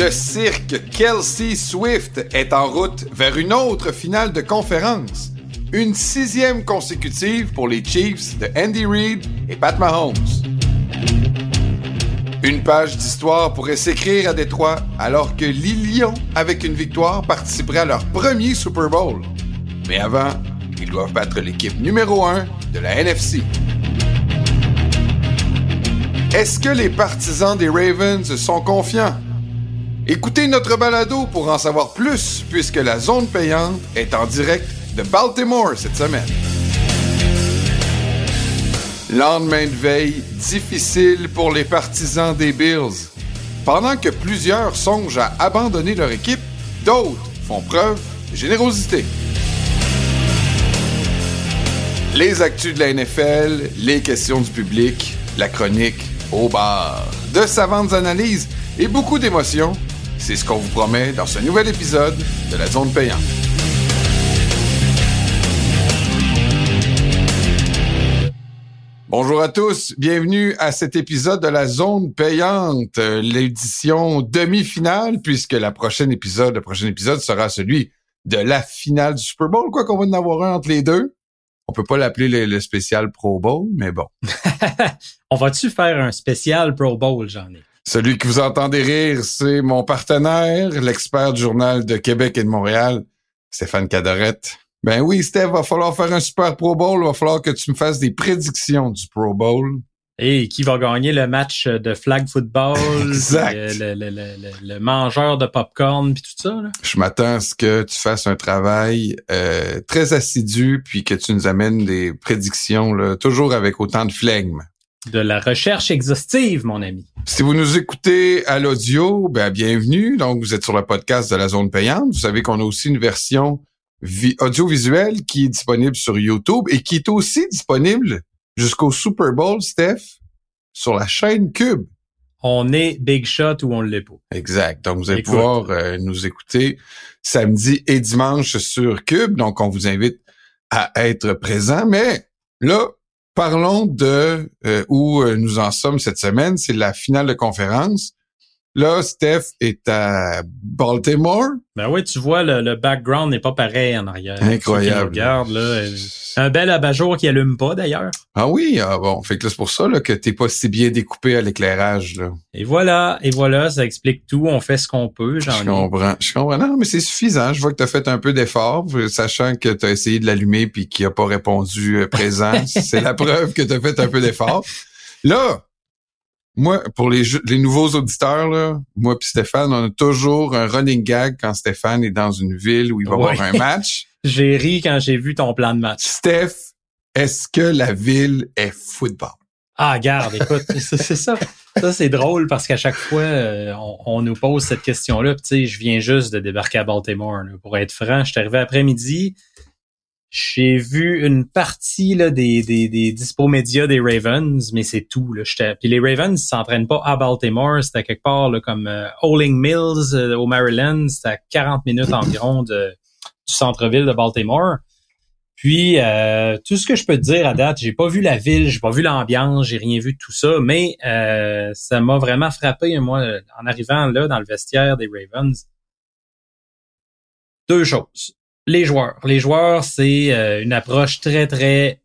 le cirque Kelsey Swift est en route vers une autre finale de conférence. Une sixième consécutive pour les Chiefs de Andy Reid et Pat Mahomes. Une page d'histoire pourrait s'écrire à Détroit alors que les Lions, avec une victoire, participeraient à leur premier Super Bowl. Mais avant, ils doivent battre l'équipe numéro 1 de la NFC. Est-ce que les partisans des Ravens sont confiants? Écoutez notre balado pour en savoir plus, puisque la zone payante est en direct de Baltimore cette semaine. Lendemain de veille difficile pour les partisans des Bills. Pendant que plusieurs songent à abandonner leur équipe, d'autres font preuve de générosité. Les actus de la NFL, les questions du public, la chronique au bar, de savantes analyses et beaucoup d'émotions, c'est ce qu'on vous promet dans ce nouvel épisode de la zone payante. Bonjour à tous, bienvenue à cet épisode de la zone payante, l'édition demi-finale, puisque la prochaine épisode, le prochain épisode sera celui de la finale du Super Bowl, quoi qu'on va en avoir un entre les deux. On peut pas l'appeler le, le spécial Pro Bowl, mais bon. On va-tu faire un spécial Pro Bowl, j'en ai? Celui que vous entendez rire, c'est mon partenaire, l'expert du Journal de Québec et de Montréal, Stéphane Cadorette. Ben oui, Steph, va falloir faire un super Pro Bowl. Va falloir que tu me fasses des prédictions du Pro Bowl. Et qui va gagner le match de flag football, Exact. euh, le, le, le, le, le mangeur de popcorn, puis tout ça. Là? Je m'attends à ce que tu fasses un travail euh, très assidu, puis que tu nous amènes des prédictions, là, toujours avec autant de flegme. De la recherche exhaustive, mon ami. Si vous nous écoutez à l'audio, ben bienvenue. Donc, vous êtes sur le podcast de la zone payante. Vous savez qu'on a aussi une version vi- audiovisuelle qui est disponible sur YouTube et qui est aussi disponible jusqu'au Super Bowl, Steph, sur la chaîne Cube. On est Big Shot ou on l'est pas. Exact. Donc, vous allez Écoute. pouvoir euh, nous écouter samedi et dimanche sur Cube. Donc, on vous invite à être présent. Mais là, parlons de euh, où euh, nous en sommes cette semaine. C'est la finale de conférence. Là, Steph est à Baltimore. Ben oui, tu vois, le, le background n'est pas pareil en arrière. Incroyable. Regarde, là. Un bel abat-jour qui allume pas, d'ailleurs. Ah oui, ah bon. Fait que c'est pour ça là, que t'es pas si bien découpé à l'éclairage. là. Et voilà, et voilà, ça explique tout. On fait ce qu'on peut, j'en Je comprends. Je comprends. Non, mais c'est suffisant. Je vois que tu as fait un peu d'effort, sachant que tu as essayé de l'allumer puis qu'il a pas répondu euh, présent. c'est la preuve que tu as fait un peu d'effort. Là, moi, pour les, les nouveaux auditeurs, là, moi puis Stéphane, on a toujours un running gag quand Stéphane est dans une ville où il va Ouais. avoir un match. J'ai ri quand j'ai vu ton plan de match. Steph, est-ce que la ville est football? Ah, garde, écoute, c'est ça. Ça, c'est drôle parce qu'à chaque fois, euh, on, on nous pose cette question-là. Tu sais, je viens juste de débarquer à Baltimore. là. Pour être franc, je suis arrivé après-midi. J'ai vu une partie là, des, des, des dispo médias des Ravens, mais c'est tout. Là. Puis les Ravens ne s'entraînent pas à Baltimore. C'était quelque part là, comme euh, Mills euh, au Maryland. C'était à 40 minutes environ de, du centre-ville de Baltimore. Puis euh, tout ce que je peux te dire à date, j'ai pas vu la ville, j'ai pas vu l'ambiance, j'ai rien vu de tout ça, mais euh, ça m'a vraiment frappé moi en arrivant là dans le vestiaire des Ravens. Deux choses. Les joueurs, les joueurs, c'est euh, une approche très très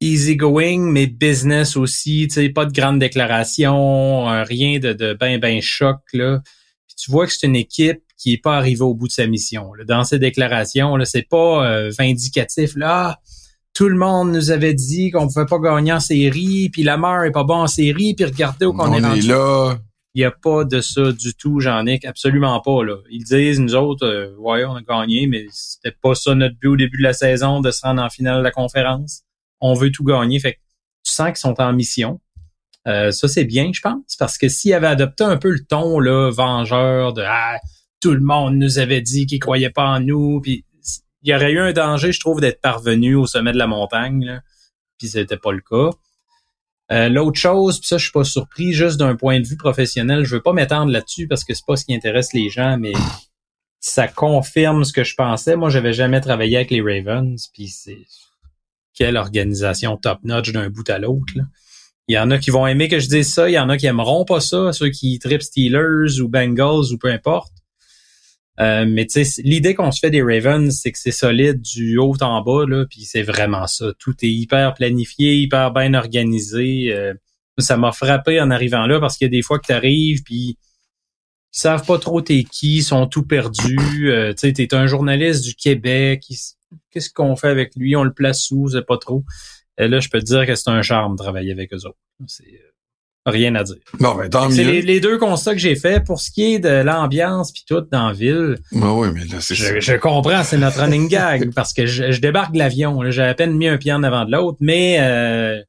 easygoing, mais business aussi, tu sais, pas de grandes déclarations, euh, rien de, de ben ben choc là. Puis tu vois que c'est une équipe qui est pas arrivée au bout de sa mission. là. Dans ses déclarations, là, c'est pas euh, vindicatif. Là, Ah, tout le monde nous avait dit qu'on pouvait pas gagner en série, puis la mère est pas bon en série, puis regardez où qu'on on est est rendu. là. Il n'y a pas de ça du tout, Jean-Nic, absolument pas. Là. Ils disent, nous autres, euh, ouais, on a gagné, mais c'était pas ça notre but au début de la saison, de se rendre en finale de la conférence. On veut tout gagner. Fait que tu sens qu'ils sont en mission. Euh, ça, c'est bien, je pense, parce que s'ils avaient adopté un peu le ton là, vengeur de ah, tout le monde nous avait dit qu'ils croyaient pas en nous, puis il y aurait eu un danger, je trouve, d'être parvenu au sommet de la montagne, là, puis c'était pas le cas. Euh, L'autre chose, puis ça, je suis pas surpris, juste d'un point de vue professionnel, je veux pas m'étendre là-dessus parce que c'est pas ce qui intéresse les gens, mais ça confirme ce que je pensais. Moi, j'avais jamais travaillé avec les Ravens, puis c'est quelle organisation top-notch d'un bout à l'autre. Il y en a qui vont aimer que je dise ça, il y en a qui aimeront pas ça, ceux qui trip Steelers ou Bengals ou peu importe. Euh, mais tu sais, l'idée qu'on se fait des Ravens, c'est que c'est solide du haut en bas, là, puis c'est vraiment ça. Tout est hyper planifié, hyper bien organisé. Euh, ça m'a frappé en arrivant là parce qu'il y a des fois que tu arrives, puis ils savent pas trop t'es qui, ils sont tout perdus. Euh, tu sais, t'es un journaliste du Québec. Qu'est-ce qu'on fait avec lui? On le place où? C'est pas trop. Et là, je peux te dire que c'est un charme de travailler avec eux autres. C'est Rien à dire. Bon, ben, tant mieux. C'est les, deux constats que j'ai faits pour ce qui est de l'ambiance puis tout dans la ville. Ben oui, mais là, c'est je, je, comprends, c'est notre running gag parce que je, débarque de l'avion. J'ai à peine mis un pied en avant de l'autre, mais euh,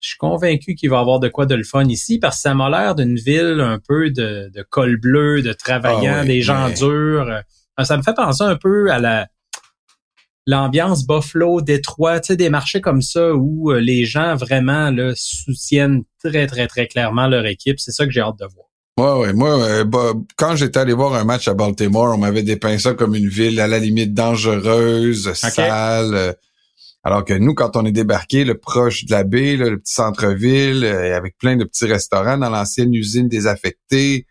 je suis convaincu qu'il va y avoir de quoi de le fun ici parce que ça m'a l'air d'une ville un peu de, de col bleu, de travaillants, ah des gens durs. Ça me fait penser un peu à la l'ambiance Buffalo, Détroit, tu sais, des marchés comme ça où euh, les gens vraiment là, soutiennent très, très, très clairement leur équipe. C'est ça que j'ai hâte de voir. Ouais, ouais. Moi, euh, bah, quand j'étais allé voir un match à Baltimore, on m'avait dépeint ça comme une ville à la limite dangereuse, sale. Euh, alors que nous, quand on est débarqué, le proche de la baie, le petit centre-ville, avec plein de petits restaurants dans l'ancienne usine désaffectée,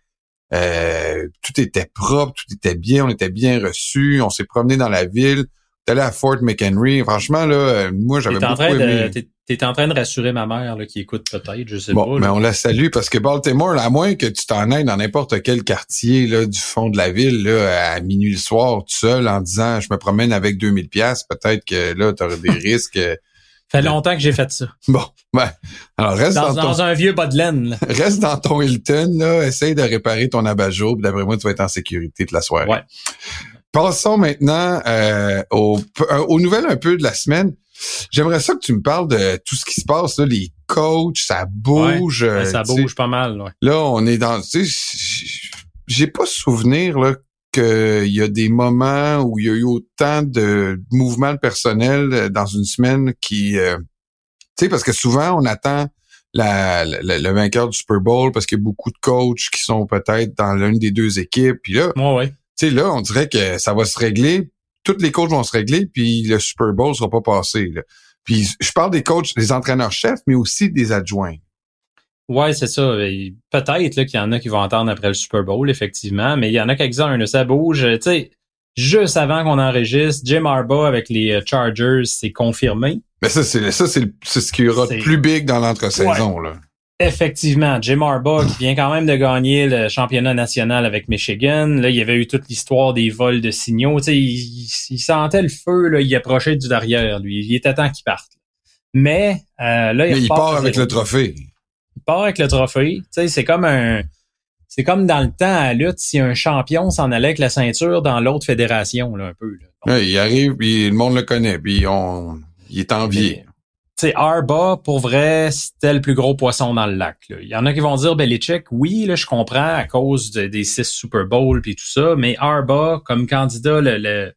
tout était propre, tout était bien, on était bien reçus, on s'est promené dans la ville allé à Fort McHenry. Franchement, là, moi, j'avais beaucoup aimé. T'es en train de rassurer ma mère là, qui écoute peut-être, je sais pas. Bon, mais on la salue parce que Baltimore, à moins que tu t'en ailles dans n'importe quel quartier là, du fond de la ville là, à minuit le soir, tout seul, en disant je me promène avec 2000 pièces, peut-être que là, tu aurais des risques. Euh, fait longtemps que j'ai fait ça. Bon, ben, alors reste dans, dans, un vieux bas de laine. Reste dans ton Hilton, là, essaye de réparer ton abat-jour, d'après moi, tu vas être en sécurité toute la soirée. Ouais. Passons maintenant euh, aux, aux, nouvelles un peu de la semaine. J'aimerais ça que tu me parles de tout ce qui se passe, là, les coachs, ça bouge. Ouais, ça bouge pas mal. Ouais. Là, on est dans... Tu sais, j'ai pas souvenir là, qu'il y a des moments où il y a eu autant de mouvements personnels dans une semaine qui... Euh, tu sais, parce que souvent, on attend la, le vainqueur du Super Bowl parce qu'il y a beaucoup de coachs qui sont peut-être dans l'une des deux équipes. Puis là, ouais, ouais sais, là, on dirait que ça va se régler. Toutes les coachs vont se régler, puis le Super Bowl sera pas passé. Là. Puis je parle des coachs, des entraîneurs-chefs, mais aussi des adjoints. Ouais, c'est ça. Peut-être qu'il y en a qui vont entendre après le Super Bowl, effectivement, mais il y en a quelques-uns. Ça bouge. Tu sais, juste avant qu'on enregistre, Jim Harbaugh avec les euh, Chargers, c'est confirmé. Mais ça, c'est ça, c'est ce qui aura de plus big dans l'entre-saison. là. Effectivement, Jim Harbaugh qui vient quand même de gagner le championnat national avec Michigan. Là, il y avait eu toute l'histoire des vols de signaux. Tu sais, il, sentait le feu, là, il approchait du derrière, lui. Il était temps qu'il parte. Mais euh, là, il, part avec le trophée. Il part avec le trophée. Tu sais, c'est comme un. C'est comme dans le temps à la lutte, si un champion s'en allait avec la ceinture dans l'autre fédération, là, un peu. Là. il arrive, puis le monde le connaît, puis on, il est envié c'est Arba, pour vrai, c'était le plus gros poisson dans le lac. Il y en a qui vont dire Belichick, oui, là, je comprends à cause des six Super Bowls et tout ça, mais Arba, comme candidat, le,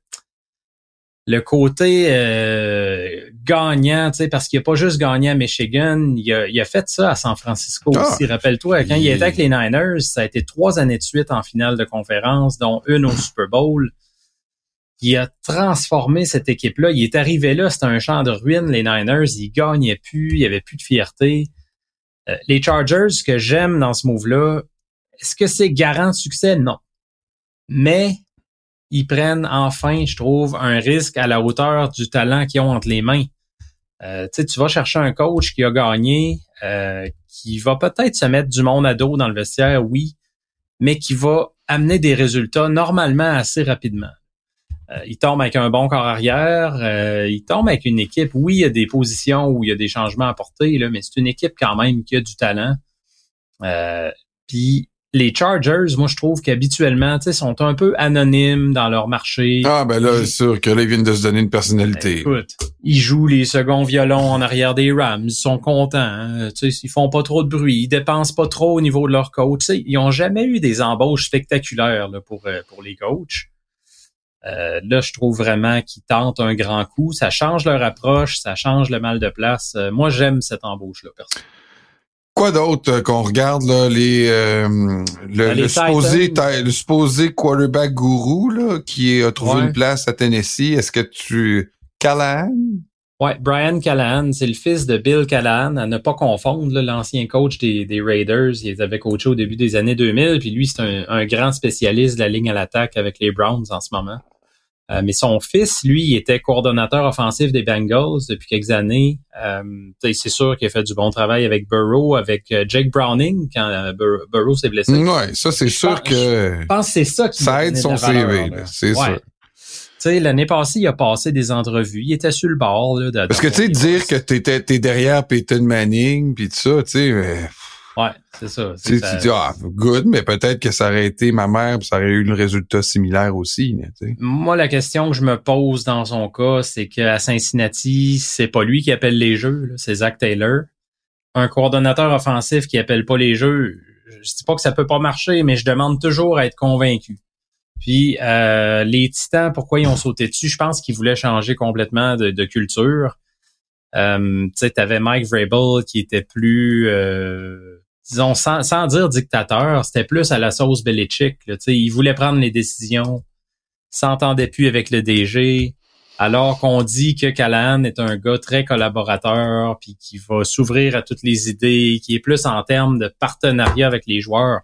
le, côté euh, gagnant, parce qu'il a pas juste gagné à Michigan, il a, il a fait ça à San Francisco ah. aussi. Rappelle-toi, quand il était avec les Niners, ça a été trois années de suite en finale de conférence, dont une au Super Bowl il a transformé cette équipe-là. Il est arrivé là, c'était un champ de ruines, les Niners. Ils gagnaient plus, il y avait plus de fierté. Euh, les Chargers, ce que j'aime dans ce move-là, est-ce que c'est garant de succès? Non. Mais ils prennent enfin, je trouve, un risque à la hauteur du talent qu'ils ont entre les mains. Euh, tu vas chercher un coach qui a gagné, euh, qui va peut-être se mettre du monde à dos dans le vestiaire, oui, mais qui va amener des résultats normalement assez rapidement. Euh, il tombe avec un bon corps arrière. Euh, il tombe avec une équipe. Oui, il y a des positions où il y a des changements à porter, là, mais c'est une équipe quand même qui a du talent. Euh, puis les Chargers, moi, je trouve qu'habituellement, tu sais, sont un peu anonymes dans leur marché. Ah, ben là, c'est sûr que là, ils viennent de se donner une personnalité. écoute, ils jouent les seconds violons en arrière des Rams. Ils sont contents. Hein. Tu sais, ils font pas trop de bruit. Ils dépensent pas trop au niveau de leur coach. Tu sais, ils ont jamais eu des embauches spectaculaires là, pour, pour les coachs. Euh, là, je trouve vraiment qu'ils tentent un grand coup. Ça change leur approche, ça change le mal de place. Euh, moi, j'aime cette embauche-là, personnellement. Quoi d'autre euh, qu'on regarde là les le, supposé le supposé quarterback gourou là qui a trouvé une place à Tennessee est-ce que tu Callahan? Ouais, Brian Callahan, c'est le fils de Bill Callahan, à ne pas confondre, l'ancien coach des, des, Raiders. Il avait coaché au début des années 2000, puis lui, c'est un, un, grand spécialiste de la ligne à l'attaque avec les Browns en ce moment. Euh, mais son fils, lui, il était coordonnateur offensif des Bengals depuis quelques années. Euh, c'est sûr qu'il a fait du bon travail avec Burrow, avec euh, Jake Browning quand Burrow s'est blessé. Ouais, ça c'est sûr que. Je pense c'est ça qui ça aide son CV, c'est sûr. Tu sais, l'année passée, il a passé des entrevues. Il était sur le bord. Là, Parce que tu sais, dire que t'étais t'es derrière Peyton Manning puis tout ça, tu sais. Ouais, c'est ça. Tu, ça... tu dis, ah, good, mais peut-être que ça aurait été ma mère, puis ça aurait eu le résultat similaire aussi. Moi, la question que je me pose dans son cas, c'est qu'à Cincinnati, c'est pas lui qui appelle les jeux, c'est Zach Taylor. Un coordonnateur offensif qui appelle pas les jeux, je dis pas que ça peut pas marcher, mais je demande toujours à être convaincu. Puis euh, les Titans, pourquoi ils ont sauté dessus? Je pense qu'ils voulaient changer complètement de, de culture. Euh, tu sais, t'avais Mike Vrabel qui était plus euh, disons, sans, sans dire dictateur, c'était plus à la sauce Belichick. Là, il voulait prendre les décisions, s'entendait plus avec le DG, alors qu'on dit que Callahan est un gars très collaborateur, puis qui va s'ouvrir à toutes les idées, qui est plus en termes de partenariat avec les joueurs.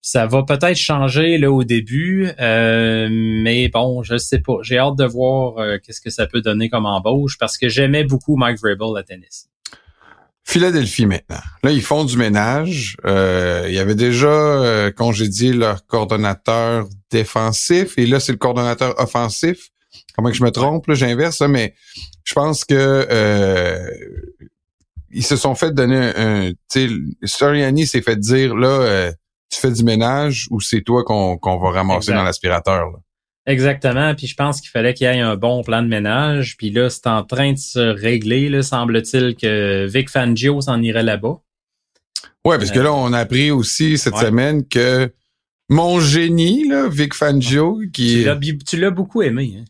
Ça va peut-être changer là au début, euh, mais bon, je sais pas. J'ai hâte de voir euh, qu'est-ce que ça peut donner comme embauche parce que j'aimais beaucoup Mike Vrabel à Tennessee. Philadelphie maintenant. Là, ils font du ménage. Euh, il y avait déjà euh, congédié leur coordonnateur défensif et là, c'est le coordonnateur offensif. Comment que je me trompe, là, j'inverse, mais je pense que euh, ils se sont fait donner un. Sais, Soriani s'est fait dire là, euh, tu fais du ménage ou c'est toi qu'on qu'on va ramasser dans l'aspirateur. Exactement. Puis je pense qu'il fallait qu'il y ait un bon plan de ménage. Puis là, c'est en train de se régler. Là, semble-t-il que Vic Fangio s'en irait là-bas. Ouais, parce que là, on a appris aussi cette semaine que mon génie, là, Vic Fangio, qui Tu l'as beaucoup aimé. Hein?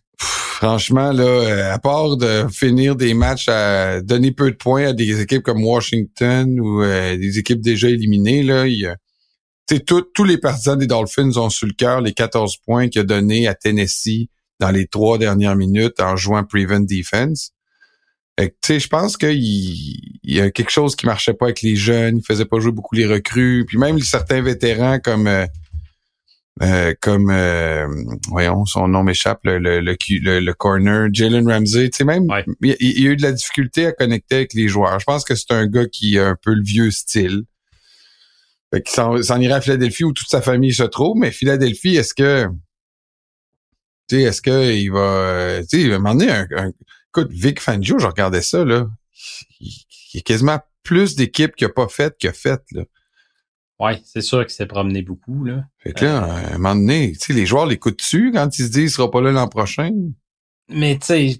franchement, là, euh, à part de finir des matchs à donner peu de points à des équipes comme Washington ou euh, des équipes déjà éliminées, là, il, tous les partisans des Dolphins ont sur le cœur les 14 points qu'il a donnés à Tennessee dans les trois dernières minutes en jouant Prevent Defense. je pense qu'il y a quelque chose qui marchait pas avec les jeunes, il faisait pas jouer beaucoup les recrues, puis même certains vétérans comme euh, euh, comme euh, voyons son nom m'échappe le le, le, corner Jalen Ramsey tu sais même il, il, y a eu de la difficulté à connecter avec les joueurs. Je pense que c'est un gars qui a un peu le vieux style fait qu'il s'en irait à Philadelphie où toute sa famille se trouve, mais Philadelphie, est-ce que tu sais, est-ce qu'il va euh, tu sais, il va m'emmener un, un, écoute, Vic Fangio, je regardais ça, là. Il, y a quasiment plus d'équipes qu'il n'a pas faites que faites, là. Ouais, c'est sûr qu'il s'est promené beaucoup, là. Fait que là, à un moment donné, tu sais, les joueurs l'écoutent dessus quand ils se disent qu'il sera pas là l'an prochain? Mais tu sais,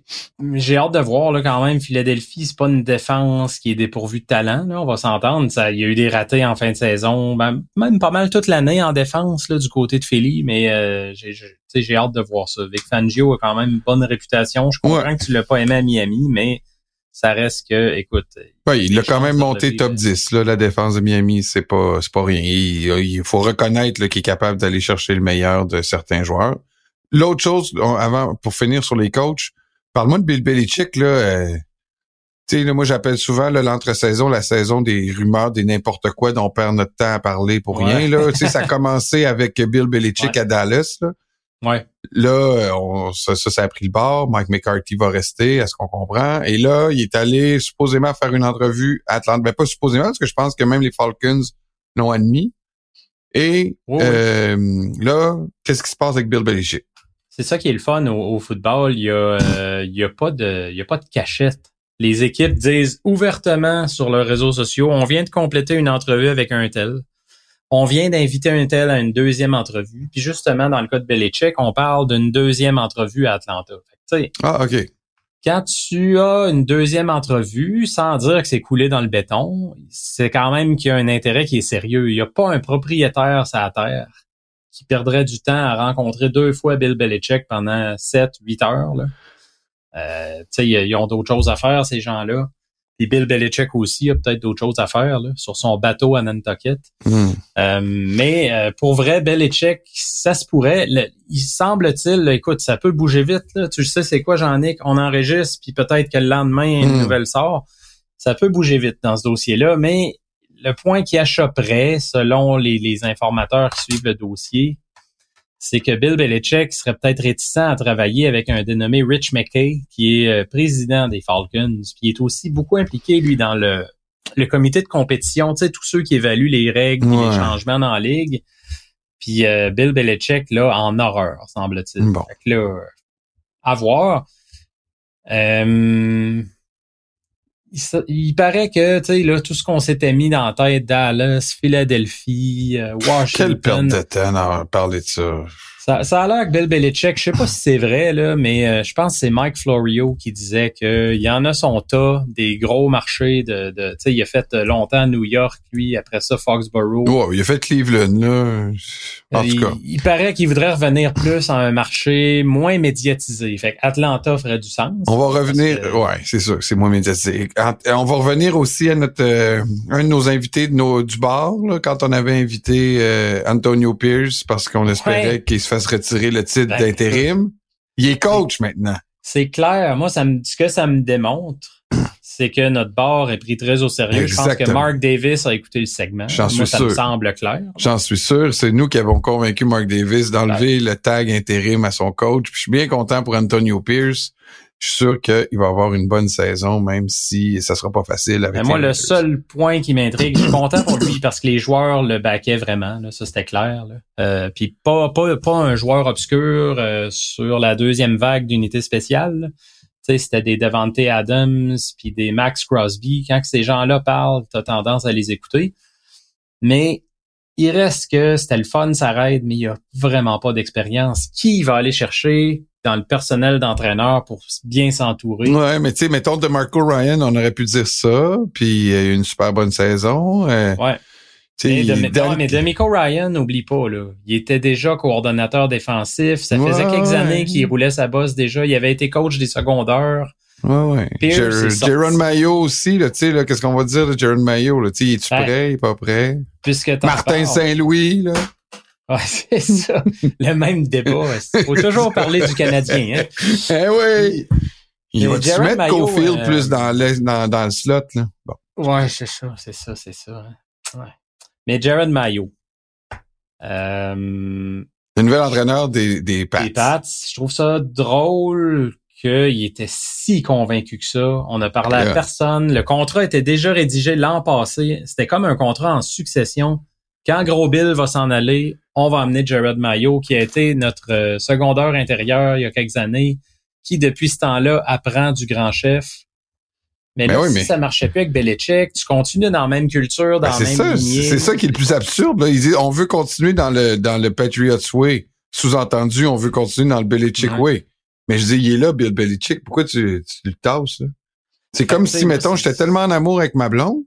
j'ai hâte de voir là quand même. Philadelphie, c'est pas une défense qui est dépourvue de talent. Là, on va s'entendre. Ça, il y a eu des ratés en fin de saison, ben, même pas mal toute l'année en défense là du côté de Philly. Mais euh, j'ai, j'ai hâte de voir ça. Vic Fangio a quand même une bonne réputation. Je comprends que tu l'as pas aimé à Miami, mais ça reste que, écoute. Oui, il a quand même monté top 10. Là, la défense de Miami, c'est pas, c'est pas rien. Il, il faut reconnaître qu'il est capable d'aller chercher le meilleur de certains joueurs. L'autre chose, avant, pour finir sur les coachs, parle-moi de Bill Belichick, là. Euh, tu sais, moi, j'appelle souvent l'entre-saison la saison des rumeurs, des n'importe quoi dont on perd notre temps à parler pour rien, là. tu sais, ça a commencé avec Bill Belichick à Dallas, là. Ouais. Là, on, ça, ça, a pris le bord. Mike McCarthy va rester, est-ce qu'on comprend? Et là, il est allé supposément faire une entrevue à Atlanta. Ben, pas supposément, parce que je pense que même les Falcons l'ont admis. Et euh, là, qu'est-ce qui se passe avec Bill Belichick? C'est ça qui est le fun au, football. Il y a, euh, il y a pas de, il y a pas de cachette. Les équipes disent ouvertement sur leurs réseaux sociaux, on vient de compléter une entrevue avec un tel. On vient d'inviter un tel à une deuxième entrevue. Puis justement, dans le cas de Belichick, on parle d'une deuxième entrevue à Atlanta. ah, OK. Quand tu as une deuxième entrevue, sans dire que c'est coulé dans le béton, c'est quand même qu'il y a un intérêt qui est sérieux. Il n'y a pas un propriétaire sur la terre qui perdrait du temps à rencontrer deux fois Bill Belichick pendant 7, 8 heures. Là. Euh, ils ont d'autres choses à faire, ces gens-là. Puis Bill Belichick aussi a peut-être d'autres choses à faire là, sur son bateau à Nantucket. Hmm. Euh, mais euh, pour vrai, Belichick, ça se pourrait. Le- il semble-t-il, écoute, ça peut bouger vite. Là. Tu sais c'est quoi, Jean-Nic? On enregistre, puis peut-être que le lendemain, une Hmm. nouvelle sort. Ça peut bouger vite dans ce dossier-là, mais le point qui achopperait, selon les, les informateurs qui suivent le dossier, c'est que Bill Belichick serait peut-être réticent à travailler avec un dénommé Rich McKay, qui est euh, président des Falcons, puis il est aussi beaucoup impliqué, lui, dans le, le comité de compétition, tu sais, tous ceux qui évaluent les règles, Ouais. les changements dans la ligue. Puis euh, Bill Belichick, là, en horreur, semble-t-il. Bon. Fait que là, à voir. Euh, il, paraît que, tu sais, là, tout ce qu'on s'était mis dans la tête, Dallas, Philadelphie, euh, Quelle perte Washington, de temps à parler de ça. Ça, ça a l'air que Bill Belichick, je sais pas si c'est vrai, là, mais euh, je pense que c'est Mike Florio qui disait qu'il y en a son tas des gros marchés de, de tu sais, il a fait euh, longtemps New York, lui, après ça Foxborough. Ouais, il a fait Cleveland, là. En tout il, cas. il paraît qu'il voudrait revenir plus à un marché moins médiatisé. Fait que Atlanta ferait du sens. On va revenir, que- ouais, c'est sûr, c'est moins médiatique. En- On va revenir aussi à notre euh, un de nos invités de nos, du bar, là, quand on avait invité euh, Antonio Pierce parce qu'on espérait Ouais. qu'il se fasse retirer le titre Ben, d'intérim. Il est coach maintenant. C'est clair. Moi, ça me, ce que ça me démontre, c'est que notre bar est pris très au sérieux. Je pense que. Mark Davis a écouté le segment. J'en Moi, suis ça me semble clair. J'en suis sûr. C'est nous qui avons convaincu Mark Davis d'enlever le tag intérim à son coach. Puis je suis bien content pour Antonio Pierce. Je suis sûr qu'il va avoir une bonne saison, même si ça sera pas facile avec Mais moi, le seul point qui m'intrigue, je suis content pour lui parce que les joueurs le baquaient vraiment. Là, ça, c'était clair. Là. Euh, Puis pas, pas, pas un joueur obscur euh, sur la deuxième vague d'unité spéciale. là. Tu sais, c'était des Devante Adams puis des Max Crosby. Quand ces gens-là parlent, tu as tendance à les écouter. Mais il reste que c'était le fun, ça raide, mais il n'y a vraiment pas d'expérience. Qui va aller chercher dans le personnel d'entraîneur pour bien s'entourer? Ouais, mais tu sais, mettons de Marco Ryan, on aurait pu dire ça, puis il a eu une super bonne saison. euh, Ouais. tu sais, Mais, de, non, mais Demico Ryan, n'oublie pas, là. Il était déjà coordonnateur défensif. Ça faisait Ouais, quelques années qu'il roulait sa bosse déjà. Il avait été coach des secondaires. Ouais, ouais. Jer- sorti. Jaron Mayo aussi, là, tu sais, là, qu'est-ce qu'on va dire de Jaron Mayo, là, tu sais, es-tu Ouais. prêt, il est pas prêt? Puisque Martin. Saint-Louis, là? Ouais, c'est ça. Le même débat. Il faut toujours parler du Canadien, hein. Eh oui! Il va-tu Jaron mettre Mayo, Cofield euh, plus dans le, dans, dans le slot, là? Bon. Ouais, c'est ça, c'est ça, c'est ça. hein. Ouais. Mais Jared Mayo. Euh, Le nouvel entraîneur des, des Pats. Les Pats, je trouve ça drôle qu'il était si convaincu que ça. On a parlé à Yeah. personne. Le contrat était déjà rédigé l'an passé. C'était comme un contrat en succession. Quand Gros Bill va s'en aller, on va amener Jared Mayo, qui a été notre euh, secondaire intérieur il y a quelques années, qui depuis ce temps-là apprend du grand chef. Mais Ben là, oui, si mais- ça marchait plus avec Belichick, tu continues dans la même culture, dans Ben, la même lignée. c'est ça qui est le plus absurde. Là. Ils disent, on veut continuer dans le dans le Patriots Way. Sous-entendu, on veut continuer dans le Belichick Ouais. Way. Mais je dis, il est là, Bill Belichick. Pourquoi tu, tu le tasses? là? C'est comme tu sais, si, mettons, j'étais tellement en amour avec ma blonde,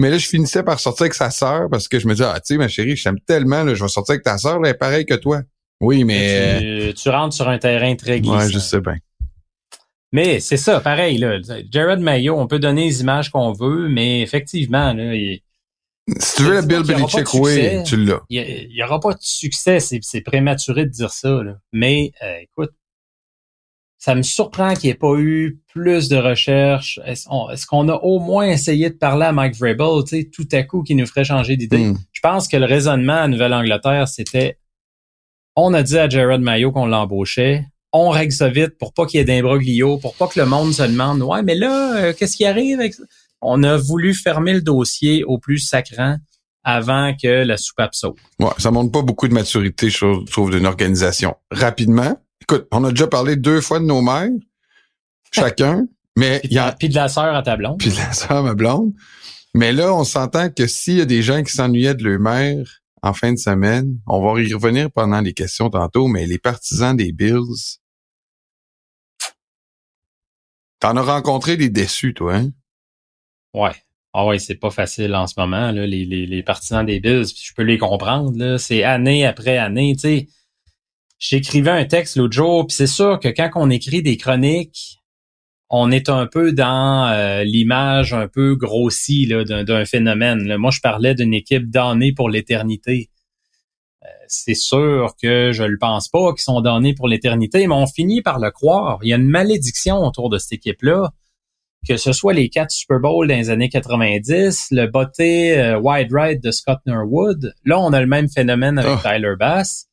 mais là, je finissais par sortir avec sa sœur parce que je me dis, ah, tu sais, ma chérie, je t'aime tellement, là, je vais sortir avec ta sœur, là, elle est pareille que toi. Oui, mais... Tu, tu rentres sur un terrain très euh, glissant. ouais, je sais bien. Mais c'est ça, pareil. Là. Jared Mayo, on peut donner les images qu'on veut, mais effectivement, là, il Si tu veux Dis-moi Bill Belichick succès. tu l'as. il y aura pas de succès. C'est, c'est prématuré de dire ça. Là. Mais euh, écoute, ça me surprend qu'il n'y ait pas eu plus de recherches. Est-ce, on- est-ce qu'on a au moins essayé de parler à Mike Vrabel, tu sais, tout à coup, qui nous ferait changer d'idée? Hmm. Je pense que le raisonnement à Nouvelle-Angleterre, c'était on a dit à Jared Mayo qu'on l'embauchait. On règle ça vite pour pas qu'il y ait d'imbroglio, pour pas que le monde se demande Ouais, mais là, euh, qu'est-ce qui arrive avec ça? On a voulu fermer le dossier au plus sacrant avant que la soupape saute. Ouais, ça montre pas beaucoup de maturité, je trouve, d'une organisation. Rapidement, écoute, on a déjà parlé deux fois de nos mères, chacun, mais Puis il y a, de- puis de la sœur à ta blonde. puis de la sœur, ma blonde. Mais là, on s'entend que s'il y a des gens qui s'ennuyaient de leur mère en fin de semaine, on va y revenir pendant les questions tantôt, mais les partisans des Bills, t'en as rencontré des déçus, toi, hein? Ouais. Ah ouais, c'est pas facile en ce moment, là, les, les, les partisans des Bills. Je peux les comprendre. Là. C'est année après année. Tu sais, j'écrivais un texte l'autre jour, puis c'est sûr que quand on écrit des chroniques, on est un peu dans euh, l'image un peu grossie d'un phénomène. Moi, je parlais d'une équipe donnée pour l'éternité. Euh, c'est sûr que je ne pense pas qu'ils sont donnés pour l'éternité, mais on finit par le croire. Il y a une malédiction autour de cette équipe-là. Que ce soit les quatre Super Bowls dans les années 90, le botté euh, wide right de Scott Norwood. Là, on a le même phénomène avec oh. Tyler Bass.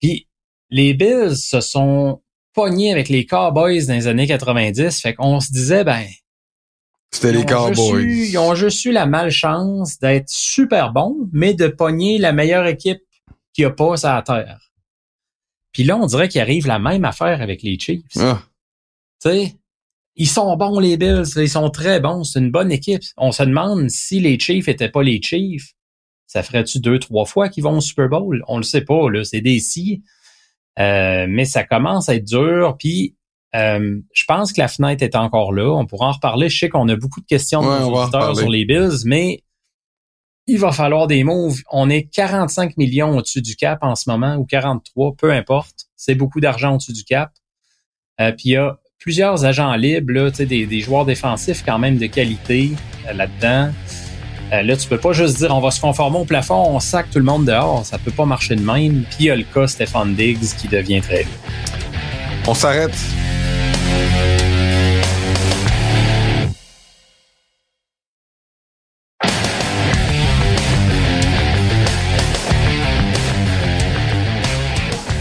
Puis les Bills se sont pognés avec les Cowboys dans les années 90. Fait qu'on se disait, ben. C'était les Cowboys. ils ont juste eu la malchance d'être super bons, mais de pogner la meilleure équipe qui a pas à terre. Puis là, on dirait qu'il arrive la même affaire avec les Chiefs. Ah. Tu sais, ils sont bons, les Bills. Ils sont très bons. C'est une bonne équipe. On se demande si les Chiefs étaient pas les Chiefs, ça ferait-tu deux, trois fois qu'ils vont au Super Bowl? On le sait pas, là. C'est des si. Euh, mais ça commence à être dur. Puis euh, je pense que la fenêtre est encore là. On pourra en reparler. Je sais qu'on a beaucoup de questions de sur les Bills, mais il va falloir des moves. On est 45 millions au-dessus du cap en ce moment, ou 43, peu importe. C'est beaucoup d'argent au-dessus du cap. Euh, puis il y a plusieurs agents libres, là, des, des joueurs défensifs quand même de qualité là-dedans. Euh, là, tu peux pas juste dire on va se conformer au plafond, on sac tout le monde dehors. Ça peut pas marcher de même. Puis il y a le cas Stéphane Diggs qui devient très On s'arrête.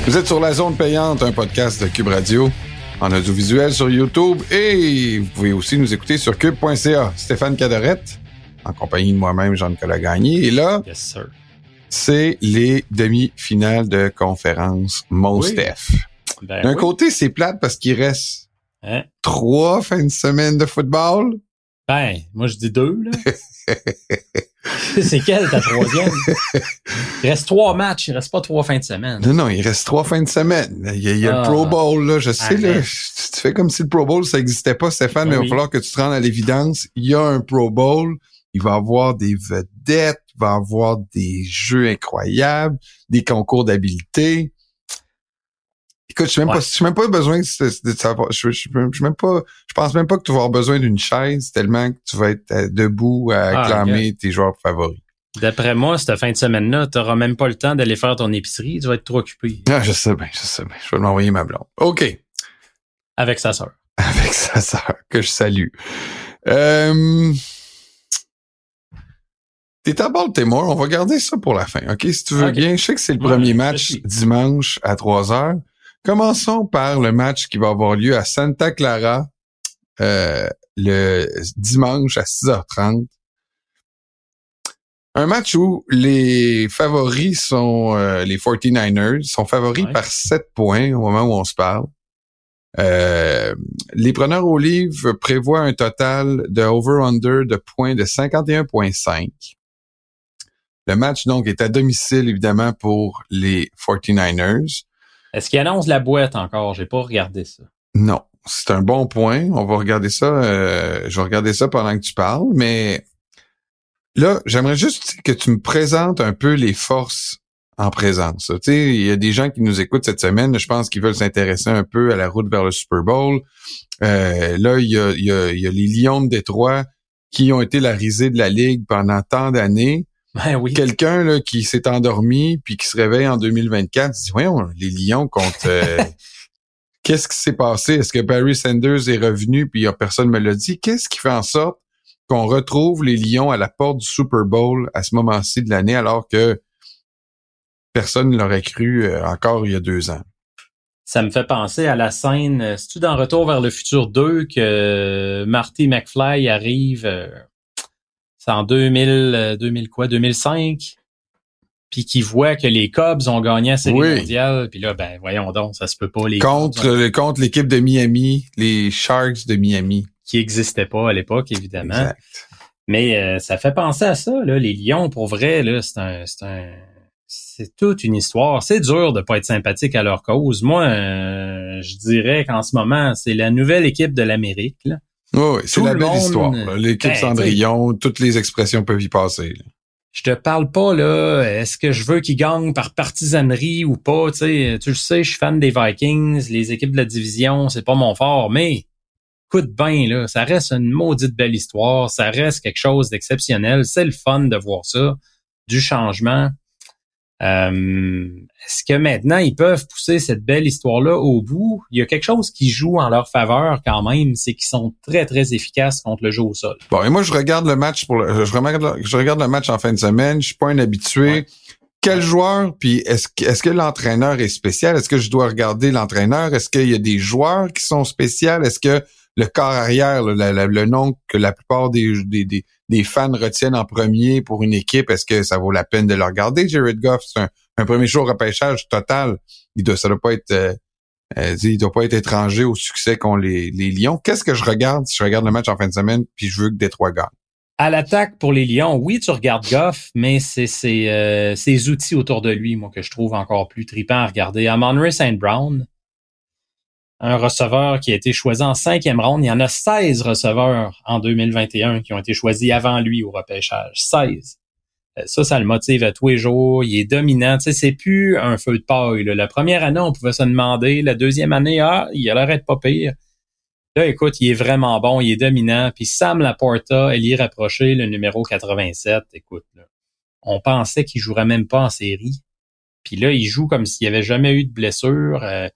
Vous êtes sur la zone payante, un podcast de Cube Radio en audiovisuel sur YouTube et vous pouvez aussi nous écouter sur cube.ca. Stéphane Cadorette en compagnie de moi-même, Jean-Nicolas Gagné. Et là, c'est les demi-finales de conférence Mostef. Ben D'un côté, c'est plate parce qu'il reste hein? trois fins de semaine de football. Ben, moi je dis deux, là. c'est quelle ta troisième? Il reste trois matchs, il reste pas trois fins de semaine. Non, non, il reste trois fins de semaine. Il y a, le Pro ah. Bowl, là. Je sais, là. Tu fais comme si le Pro Bowl, ça n'existait pas, Stéphane, mais il va falloir que tu te rendes à l'évidence. Il y a un Pro Bowl il va avoir des vedettes, il va avoir des jeux incroyables, des concours d'habileté. Écoute, je n'ai même pas, même pas besoin de, savoir. Je, je, même pas, je pense même pas que tu vas avoir besoin d'une chaise tellement que tu vas être euh, debout à ah, acclamer tes joueurs favoris. D'après moi, cette fin de semaine-là, tu n'auras même pas le temps d'aller faire ton épicerie. Tu vas être trop occupé. Ah, je sais bien, je sais bien. Je vais m'envoyer ma blonde. OK. Avec sa sœur. Avec sa sœur, que je salue. Euh, T'es à Baltimore, on va garder ça pour la fin, OK? Si tu veux bien. Je sais que c'est le premier match dimanche à 3 heures. Commençons par le match qui va avoir lieu à Santa Clara euh, le dimanche à 6h30. Un match où les favoris sont euh, les 49ers, sont favoris par 7 points au moment où on se parle. Euh, les preneurs au livre prévoient un total de over-under de points de 51.5. Le match, donc, est à domicile, évidemment, pour les 49ers. Est-ce qu'il annonce la boîte encore? J'ai pas regardé ça. Non. C'est un bon point. On va regarder ça. Euh, je vais regarder ça pendant que tu parles. Mais là, j'aimerais juste que tu me présentes un peu les forces en présence. Tu sais, il y a des gens qui nous écoutent cette semaine. Je pense qu'ils veulent s'intéresser un peu à la route vers le Super Bowl. Euh, là, il y, a, il, y a, il y a les Lions de Détroit qui ont été la risée de la Ligue pendant tant d'années. Ben oui. Quelqu'un là, qui s'est endormi puis qui se réveille en 2024 dit voyons les Lions contre euh, qu'est-ce qui s'est passé? Est-ce que Barry Sanders est revenu puis personne me l'a dit? Qu'est-ce qui fait en sorte qu'on retrouve les Lions à la porte du Super Bowl à ce moment-ci de l'année alors que personne ne l'aurait cru euh, encore il y a deux ans? Ça me fait penser à la scène, euh, c'est-tu dans Retour vers le futur 2 que Marty McFly arrive c'est en 2000, 2000 euh, quoi, 2005, puis qui voit que les Cubs ont gagné la série mondiale, puis là, ben voyons donc, ça se peut pas. Les contre contre l'équipe de Miami, les Sharks de Miami, qui n'existaient pas à l'époque évidemment. Mais euh, ça fait penser à ça, là, les Lions pour vrai, là, c'est un, c'est un, c'est toute une histoire. C'est dur de pas être sympathique à leur cause. Moi, euh, je dirais qu'en ce moment, c'est la nouvelle équipe de l'Amérique. Là. Oui, c'est la belle histoire. L'équipe ben, Cendrillon, toutes les expressions peuvent y passer. Je te parle pas là, est-ce que je veux qu'ils gagnent par partisanerie ou pas, tu sais, tu le sais, je suis fan des Vikings, les équipes de la division, c'est pas mon fort, mais écoute bien, là, ça reste une maudite belle histoire, ça reste quelque chose d'exceptionnel. C'est le fun de voir ça, du changement. Euh, est-ce que maintenant ils peuvent pousser cette belle histoire-là au bout? Il y a quelque chose qui joue en leur faveur quand même, c'est qu'ils sont très, très efficaces contre le jeu au sol. Bon, et moi, je regarde le match pour le, je regarde, je regarde le match en fin de semaine. Je suis pas un habitué. Quel joueur, puis est-ce que, est-ce que l'entraîneur est spécial? Est-ce que je dois regarder l'entraîneur? Est-ce qu'il y a des joueurs qui sont spéciaux? Est-ce que le corps arrière, le nom que la plupart des, des, des, fans retiennent en premier pour une équipe, est-ce que ça vaut la peine de le regarder? Jared Goff, c'est un, premier jour repêchage total. Il doit, ça doit pas être, euh, euh, il doit pas être étranger au succès qu'ont les, Lions. Qu'est-ce que je regarde si je regarde le match en fin de semaine puis je veux que Détroit gagne? À l'attaque pour les Lions, oui, tu regardes Goff, mais c'est ses, euh, outils autour de lui, moi, que je trouve encore plus tripant à regarder. Amon St. Brown, un receveur qui a été choisi en cinquième ronde. Il y en a 16 receveurs en 2021 qui ont été choisis avant lui au repêchage. 16. Euh, ça, ça le motive à tous les jours. Il est dominant. Tu sais, c'est plus un feu de paille. La première année, on pouvait se demander. La deuxième année, ah, il a l'air pas pire. Là, écoute, il est vraiment bon, il est dominant. Puis Sam Laporta, elle y est rapproché, le numéro 87. Écoute, on pensait qu'il jouerait même pas en série. Puis là, il joue comme s'il n'y avait jamais eu de blessure. Euh,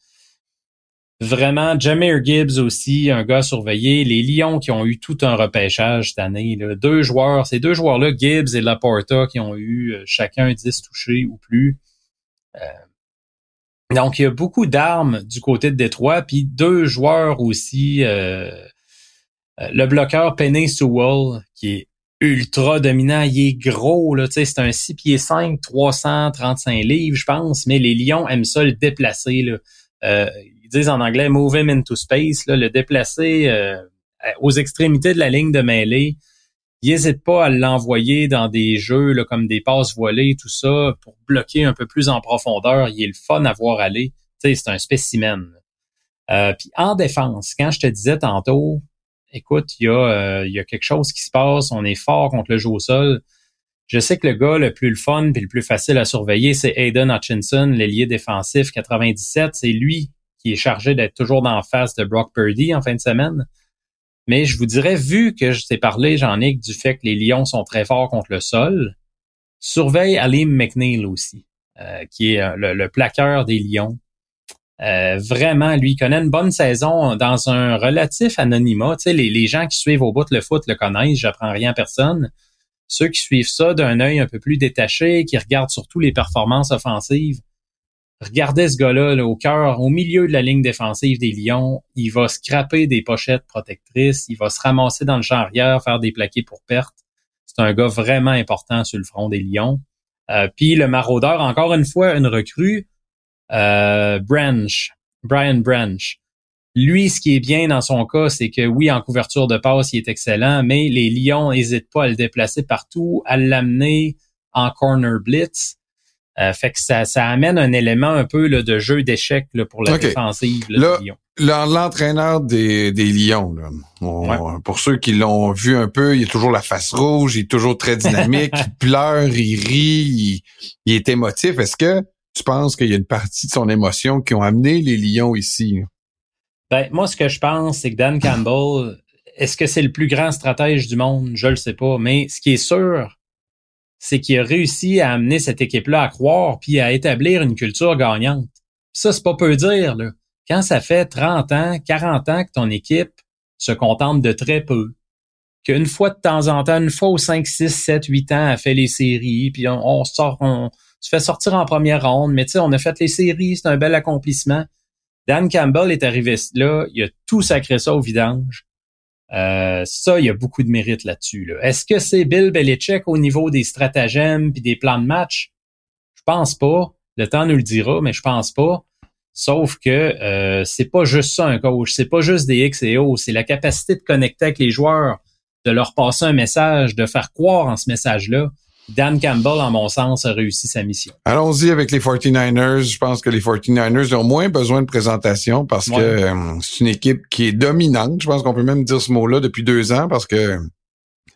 Vraiment, Jameer Gibbs aussi, un gars surveillé. Les Lions qui ont eu tout un repêchage cette année. Là. Deux joueurs, ces deux joueurs-là, Gibbs et Laporta, qui ont eu euh, chacun 10 touchés ou plus. Euh, donc, il y a beaucoup d'armes du côté de Détroit, puis deux joueurs aussi. Euh, le bloqueur Penny Sewell, qui est ultra dominant, il est gros, là, c'est un 6 pieds 5, 335 livres, je pense, mais les Lions aiment ça le déplacer. Là disent en anglais move him into space, le déplacer euh, aux extrémités de la ligne de mêlée. Il n'hésite pas à l'envoyer dans des jeux là, comme des passes voilées, tout ça, pour bloquer un peu plus en profondeur. Il est le fun à voir aller. C'est un spécimen. Euh, puis en défense, quand je te disais tantôt, écoute, il y, a, euh, il y a quelque chose qui se passe, on est fort contre le jeu au sol. Je sais que le gars le plus le fun et le plus facile à surveiller, c'est Aiden Hutchinson, l'ailier défensif 97. C'est lui qui est chargé d'être toujours dans la face de Brock Purdy en fin de semaine. Mais je vous dirais, vu que je t'ai parlé, Jean-Nic, du fait que les Lions sont très forts contre le sol, surveille Alim McNeil aussi, euh, qui est euh, le, plaqueur des Lions. Euh, vraiment, lui, connaît une bonne saison dans un relatif anonymat. Tu sais, les, les gens qui suivent au bout de le foot le connaissent, j'apprends rien à personne. Ceux qui suivent ça d'un œil un peu plus détaché, qui regardent surtout les performances offensives, Regardez ce gars-là au cœur, au milieu de la ligne défensive des Lions. Il va scraper des pochettes protectrices. Il va se ramasser dans le champ arrière, faire des plaqués pour perte. C'est un gars vraiment important sur le front des Lions. Euh, Puis le maraudeur, encore une fois, une recrue, euh, Branch, Brian Branch. Lui, ce qui est bien dans son cas, c'est que oui, en couverture de passe, il est excellent, mais les Lions n'hésitent pas à le déplacer partout, à l'amener en corner blitz. Euh, fait que ça, ça amène un élément un peu là, de jeu d'échecs pour la défensive là, des Lions. L'entraîneur des, des Lions, pour ceux qui l'ont vu un peu, il a toujours la face rouge, il est toujours très dynamique, il pleure, il rit, il, est émotif. Est-ce que tu penses qu'il y a une partie de son émotion qui ont amené les Lions ici? Ben, moi, ce que je pense, c'est que Dan Campbell, est-ce que c'est le plus grand stratège du monde? Je le sais pas. Mais ce qui est sûr, c'est qu'il a réussi à amener cette équipe-là à croire puis à établir une culture gagnante. Ça, c'est pas peu dire, là. Quand ça fait 30 ans, 40 ans que ton équipe se contente de très peu, qu'une fois de temps en temps, une fois aux 5, 6, 7, 8 ans, a fait les séries, puis on, sort, on se fait sortir en première ronde, mais tu sais, on a fait les séries, c'est un bel accomplissement. Dan Campbell est arrivé là, il a tout sacré ça au vidange. Euh, ça, il y a beaucoup de mérite là-dessus. Est-ce que c'est Bill Belichick au niveau des stratagèmes puis des plans de match? Je pense pas. Le temps nous le dira, mais je pense pas. Sauf que euh, c'est pas juste ça un coach, c'est pas juste des X et O, c'est la capacité de connecter avec les joueurs, de leur passer un message, de faire croire en ce message-là. Dan Campbell, en mon sens, a réussi sa mission. Allons-y avec les 49ers. Je pense que les 49ers ont moins besoin de présentation parce que euh, c'est une équipe qui est dominante. Je pense qu'on peut même dire ce mot-là depuis deux ans parce que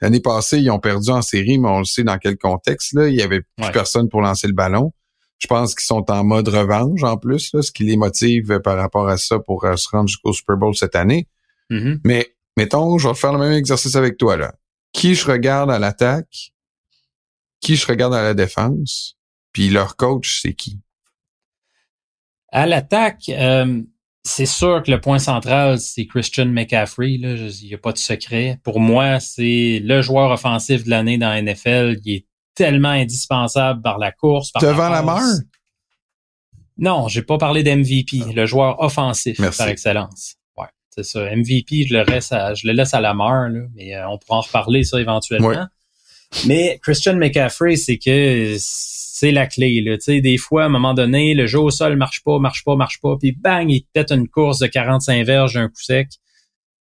l'année passée, ils ont perdu en série, mais on le sait dans quel contexte. Là. Il y avait plus personne pour lancer le ballon. Je pense qu'ils sont en mode revanche en plus, ce qui les motive par rapport à ça pour euh, se rendre jusqu'au Super Bowl cette année. Mhm. Mais mettons, je vais faire le même exercice avec toi là. Qui je regarde à l'attaque, qui je regarde à la défense, puis leur coach, c'est qui? À l'attaque, euh, c'est sûr que le point central, c'est Christian McCaffrey. Il n'y a pas de secret. Pour moi, c'est le joueur offensif de l'année dans la NFL. Il est tellement indispensable par la course. Par Devant la, la mort? Non, j'ai pas parlé d'MVP, le joueur offensif Merci. par excellence. Ouais, c'est ça. MVP, je le, laisse à, je le laisse à la mort, là, mais euh, on pourra en reparler ça éventuellement. Ouais. Mais Christian McCaffrey, c'est que c'est la clé. Là. Des fois, à un moment donné, le jeu au sol marche pas, marche pas, marche pas, puis bang, il te pète une course de 45 verges d'un coup sec.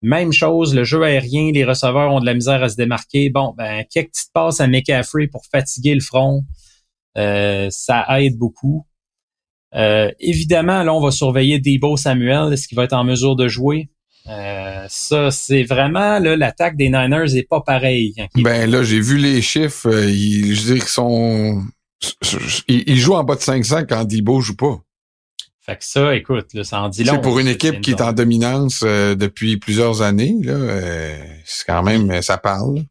Même chose, le jeu aérien, les receveurs ont de la misère à se démarquer. Bon, ben, quelques petites passes à McCaffrey pour fatiguer le front, euh, ça aide beaucoup. Euh, évidemment, là, on va surveiller Debo Samuel. Est-ce qu'il va être en mesure de jouer? Euh, ça, c'est vraiment là, l'attaque des Niners est pas pareille. Ben là, j'ai vu les chiffres. euh, ils, je veux dire qu'ils sont. Ils, ils jouent en bas de 500 quand Debo joue pas. Fait que ça, écoute, là, ça en dit long. C'est pour une équipe qui est en dominance euh, depuis plusieurs années. Là, euh, c'est quand même, ça parle.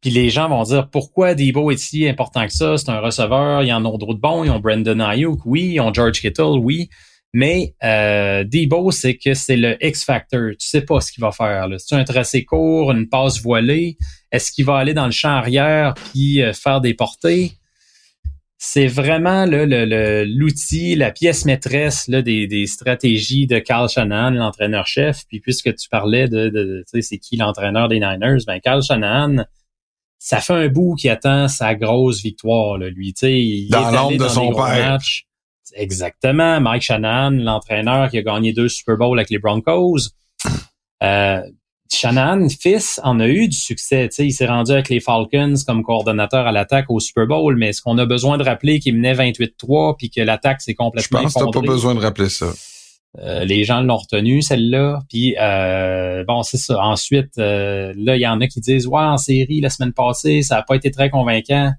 Puis les gens vont dire pourquoi Debo est si important que ça? C'est un receveur, ils en ont d'autres bons, ils ont Brandon Ayuk, oui, ils ont George Kittle, oui. Mais euh, Debo, c'est que c'est le X-Factor. Tu sais pas ce qu'il va faire. C'est un tracé court, une passe voilée? Est-ce qu'il va aller dans le champ arrière puis euh, faire des portées? C'est vraiment là, le- le- l'outil, la pièce maîtresse là, des, des stratégies de Carl Shanahan, l'entraîneur-chef. Puis puisque tu parlais de, de, de- tu sais, c'est qui l'entraîneur des Niners, ben Carl Shanahan, ça fait un bout qui attend sa grosse victoire, là, lui. Tu sais, il Dans est allé l'ombre de dans son des père. matchs. Exactement. Mike Shanahan, l'entraîneur qui a gagné deux Super Bowls avec les Broncos. Euh, Shanahan, fils, en a eu du succès. Tu sais, il s'est rendu avec les Falcons comme coordonnateur à l'attaque au Super Bowl, mais est-ce qu'on a besoin de rappeler qu'il menait 28-3 puis que l'attaque s'est Je complètement pense que t'as pas besoin de rappeler ça. Euh, les gens l'ont retenu, celle-là. Puis euh, bon, c'est ça. Ensuite, euh, là, il y en a qui disent Ouais, en série, la semaine passée, ça n'a pas été très convaincant.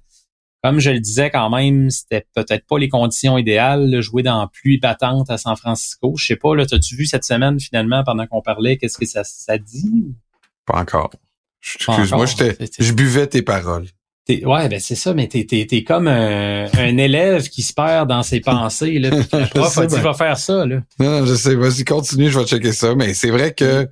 Comme je le disais quand même, c'était peut-être pas les conditions idéales, là, jouer dans la pluie battante à San Francisco. Je sais pas, là, t'as-tu vu cette semaine finalement pendant qu'on parlait, qu'est-ce que ça, ça dit? Pas encore. Excuse-moi, je buvais tes paroles. T'es- ouais, ben c'est ça, mais t'es, t'es, t'es comme un, un élève qui se perd dans ses pensées. Là, puis prof a dit va faire ça. Là. Non, non, je sais. Vas-y, continue, je vais checker ça. Mais c'est vrai que,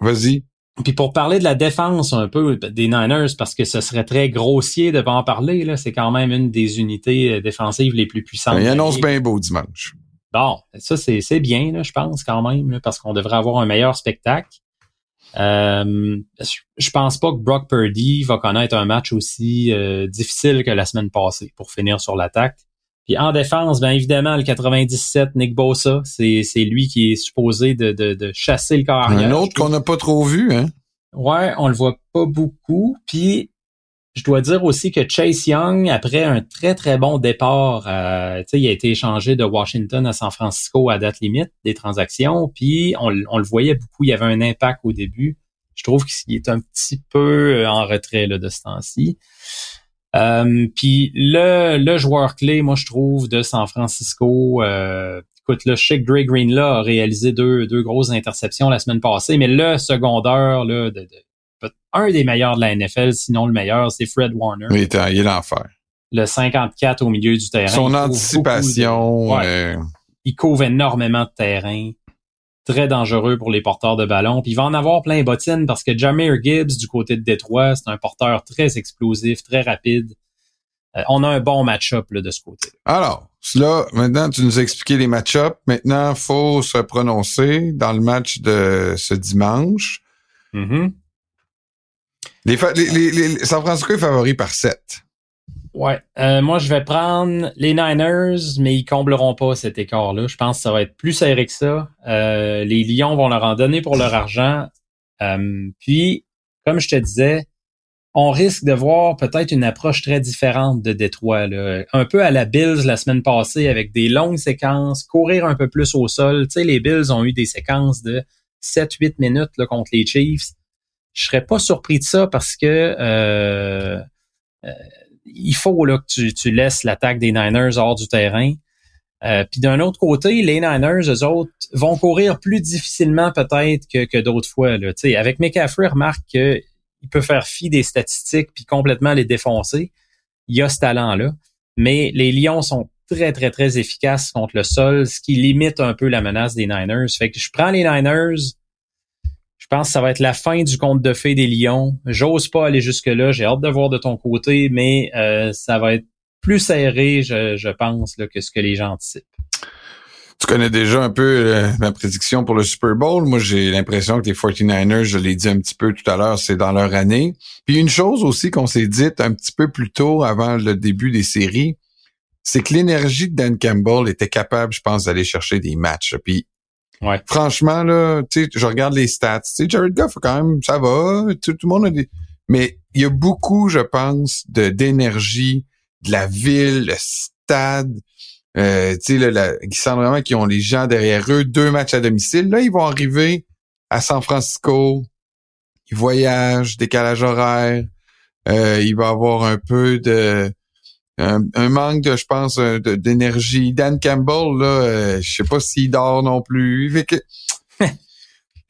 vas-y. Puis pour parler de la défense un peu des Niners, parce que ce serait très grossier de pas en parler, là, c'est quand même une des unités euh, défensives les plus puissantes. Il de la annonce bien beau dimanche. Bon, ça c'est c'est bien, là, je pense quand même, là, parce qu'on devrait avoir un meilleur spectacle. Euh, je- je pense pas que Brock Purdy va connaître un match aussi euh, difficile que la semaine passée pour finir sur l'attaque. Puis en défense, bien évidemment, le 97, Nick Bosa, c'est c'est lui qui est supposé de, de, de chasser le corps arrière. Un autre qu'on n'a pas trop vu, hein? Ouais, on le voit pas beaucoup. Puis je dois dire aussi que Chase Young, après un très très bon départ, euh, tu sais, il a été échangé de Washington à San Francisco à date limite des transactions. Puis on, on le voyait beaucoup, il y avait un impact au début. Je trouve qu'il est un petit peu euh, en retrait là, de ce temps-ci. Euh, puis le, le joueur clé, moi je trouve, de San Francisco, euh, écoute, le Chic Dre Green là a réalisé deux, deux grosses interceptions la semaine passée, mais le secondaire là, de, de- un des meilleurs de la NFL, sinon le meilleur, c'est Fred Warner, en- il est l'enfer. le 54 au milieu du terrain. Son anticipation, de- ouais, euh, il couvre énormément de terrain. Très dangereux pour les porteurs de ballon. Puis il va en avoir plein bottines parce que Jameer Gibbs du côté de Détroit, c'est un porteur très explosif, très rapide. Euh, on a un bon match-up là, de ce côté. Alors, là, maintenant, tu nous as expliqué les match-ups. Maintenant, faut se prononcer dans le match de ce dimanche. Les, fa- les, les, les- San Francisco est favori par 7. Ouais. Euh, moi, je vais prendre les Niners, mais ils combleront pas cet écart-là. Je pense que ça va être plus serré que ça. Euh, les Lions vont leur en donner pour leur argent. Euh, puis, comme je te disais, on risque de voir peut-être une approche très différente de Détroit. Là. Un peu à la Bills la semaine passée avec des longues séquences, courir un peu plus au sol. Tu sais, les Bills ont eu des séquences de 7-8 minutes là, contre les Chiefs. Je serais pas surpris de ça parce que euh, euh, il faut là, que tu, tu laisses l'attaque des Niners hors du terrain. Euh, puis d'un autre côté, les Niners, eux autres, vont courir plus difficilement peut-être que, que d'autres fois. Là. avec McCaffrey, remarque qu'il peut faire fi des statistiques puis complètement les défoncer. Il y a ce talent-là. Mais les Lions sont très, très, très efficaces contre le sol, ce qui limite un peu la menace des Niners. Fait que je prends les Niners. Je pense que ça va être la fin du conte de fées des Lions. J'ose pas aller jusque-là. J'ai hâte de voir de ton côté, mais euh, ça va être plus serré, je, pense, que ce que les gens anticipent. Tu connais déjà un peu euh, ma prédiction pour le Super Bowl. Moi, j'ai l'impression que les 49ers, je l'ai dit un petit peu tout à l'heure, c'est dans leur année. Puis une chose aussi qu'on s'est dite un petit peu plus tôt avant le début des séries, c'est que l'énergie de Dan Campbell était capable, je pense, d'aller chercher des matchs. Franchement, là, tu sais, je regarde les stats. Tu sais, Jared Goff, quand même, ça va. Tout, tout le monde a des... Mais il y a beaucoup, je pense, de d'énergie, de la ville, le stade. Euh, tu sais, là, qui sentent vraiment qu'ils ont les gens derrière eux, deux matchs à domicile. Là, ils vont arriver à San Francisco, ils voyagent, décalage horaire, euh, il va avoir un peu de un, manque de, je pense, d'énergie. Dan Campbell, là, euh, je sais pas s'il dort non plus. Fait que,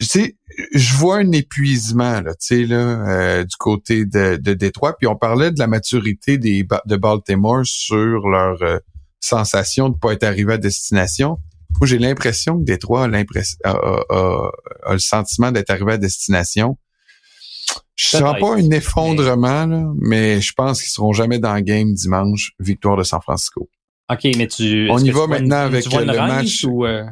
sais, je vois un épuisement là, tu sais là, euh, du côté de, de Détroit. Puis on parlait de la maturité des de Baltimore sur leur euh, sensation de pas être arrivé à destination. Moi, j'ai l'impression que Détroit a, l'impression a, le sentiment d'être arrivé à destination. Je sens pas un effondrement, là, mais je pense qu'ils seront jamais dans le game dimanche, victoire de San Francisco. OK, mais tu. On y va maintenant avec le match. Ou euh?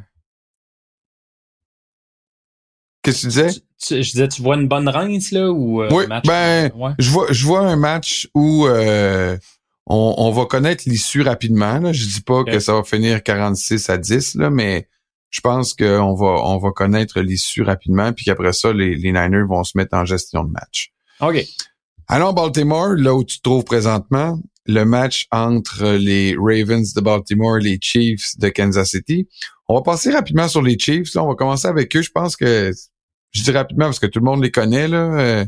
Qu'est-ce que tu disais? je disais, tu vois une bonne rince, là, ou euh, oui, ben, je vois, je vois un match où euh, on, on, va connaître l'issue rapidement. Là. Je dis pas que ça va finir 46 à 10, là, mais je pense qu'on va, on va connaître l'issue rapidement, puis qu'après ça, les, les Niners vont se mettre en gestion de match. OK. Allons Baltimore, là où tu te trouves présentement, le match entre les Ravens de Baltimore et les Chiefs de Kansas City. On va passer rapidement sur les Chiefs. On va commencer avec eux. Je pense que je dis rapidement parce que tout le monde les connaît. Là. Euh,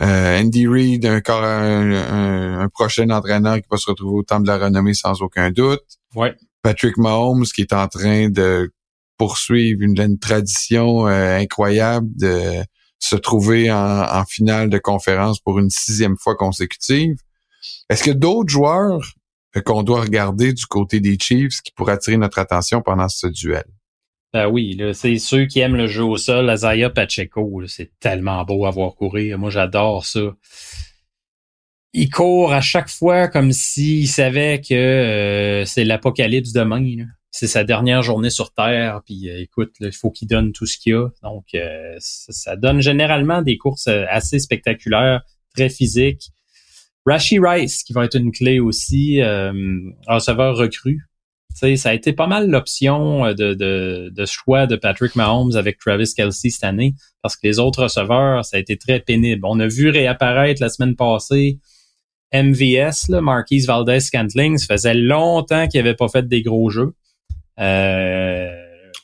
euh, Andy Reid, un, un, un, prochain entraîneur qui va se retrouver au temps de la renommée sans aucun doute. Ouais. Patrick Mahomes qui est en train de poursuivre une, tradition euh, incroyable de se trouver en, finale de conférence pour une sixième fois consécutive. Est-ce que d'autres joueurs qu'on doit regarder du côté des Chiefs qui pourraient attirer notre attention pendant ce duel? Ben oui, là, c'est ceux qui aiment le jeu au sol, Azaya Pacheco, c'est tellement beau à voir courir. Moi, j'adore ça. Il court à chaque fois comme s'il savait que euh, c'est l'apocalypse demain. C'est sa dernière journée sur Terre, puis euh, écoute, il faut qu'il donne tout ce qu'il a. Donc, euh, ça, donne généralement des courses assez spectaculaires, très physiques. Rashi Rice, qui va être une clé aussi, receveur recru ça a été pas mal l'option euh, de, de, de, choix de Patrick Mahomes avec Travis Kelsey cette année, parce que les autres receveurs, ça a été très pénible. On a vu réapparaître la semaine passée MVS, là, Marquise Valdez Scantling. Ça faisait longtemps qu'il n'avait pas fait des gros jeux. Euh...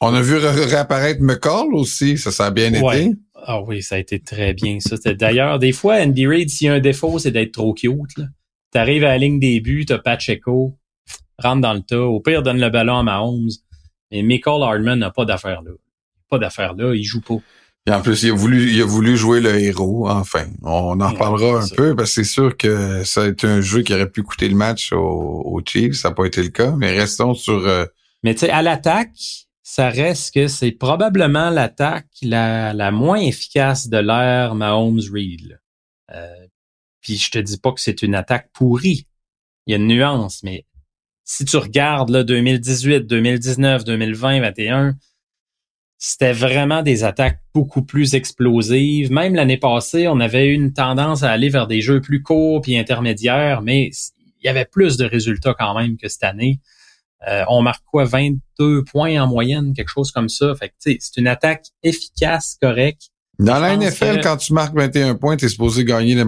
On a vu réapparaître McCall aussi, ça, ça a bien été. Ah oui, ça a été très bien. Ça, d'ailleurs, des fois, Andy Reid, s'il y a un défaut, c'est d'être trop cute. Tu arrives à la ligne des buts, t'as Pacheco, rentre dans le tas. Au pire, donne le ballon à Mahomes. Mais Michael Hardman n'a pas d'affaire là. Pas d'affaire là, il joue pas. Et en plus, il a voulu, il a voulu jouer le héros, enfin. On en parlera un peu, parce que c'est sûr que ça a été un jeu qui aurait pu coûter le match aux, Chiefs. Ça n'a pas été le cas. Mais restons sur... Euh, mais tu sais, à l'attaque, ça reste que c'est probablement l'attaque la, la moins efficace de l'ère Mahomes-Reed. Euh, puis je te dis pas que c'est une attaque pourrie. Il y a une nuance, mais si tu regardes là, 2018, 2019, 2020, 2021, c'était vraiment des attaques beaucoup plus explosives. Même l'année passée, on avait une tendance à aller vers des jeux plus courts puis intermédiaires, mais il y avait plus de résultats quand même que cette année. Euh, on marque quoi 22 points en moyenne, quelque chose comme ça. Fait que c'est une attaque efficace, correcte. Dans la NFL, quand tu marques 21 points, tu es supposé gagner la,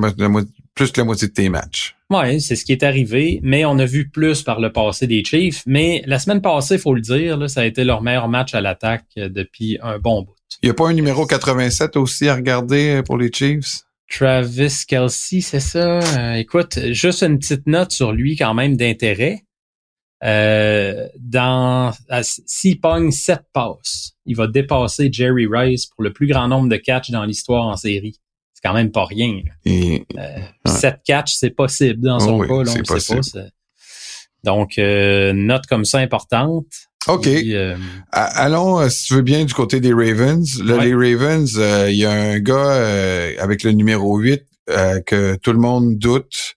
plus que la moitié de tes matchs. Oui, c'est ce qui est arrivé, mais on a vu plus par le passé des Chiefs. Mais la semaine passée, il faut le dire, là, ça a été leur meilleur match à l'attaque euh, depuis un bon bout. Il n'y a pas un numéro 87 aussi à regarder euh, pour les Chiefs? Travis Kelsey, c'est ça. Euh, écoute, juste une petite note sur lui quand même d'intérêt. Euh, dans s'il pogne sept passes, il va dépasser Jerry Rice pour le plus grand nombre de catchs dans l'histoire en série. C'est quand même pas rien. Et, euh, Sept catchs, c'est possible dans son cas. Là, on sait pas. Donc, euh, note comme ça importante. OK. Euh, allons, euh, si tu veux bien, du côté des Ravens. Là, les Ravens, il y a un gars avec le numéro 8 que tout le monde doute,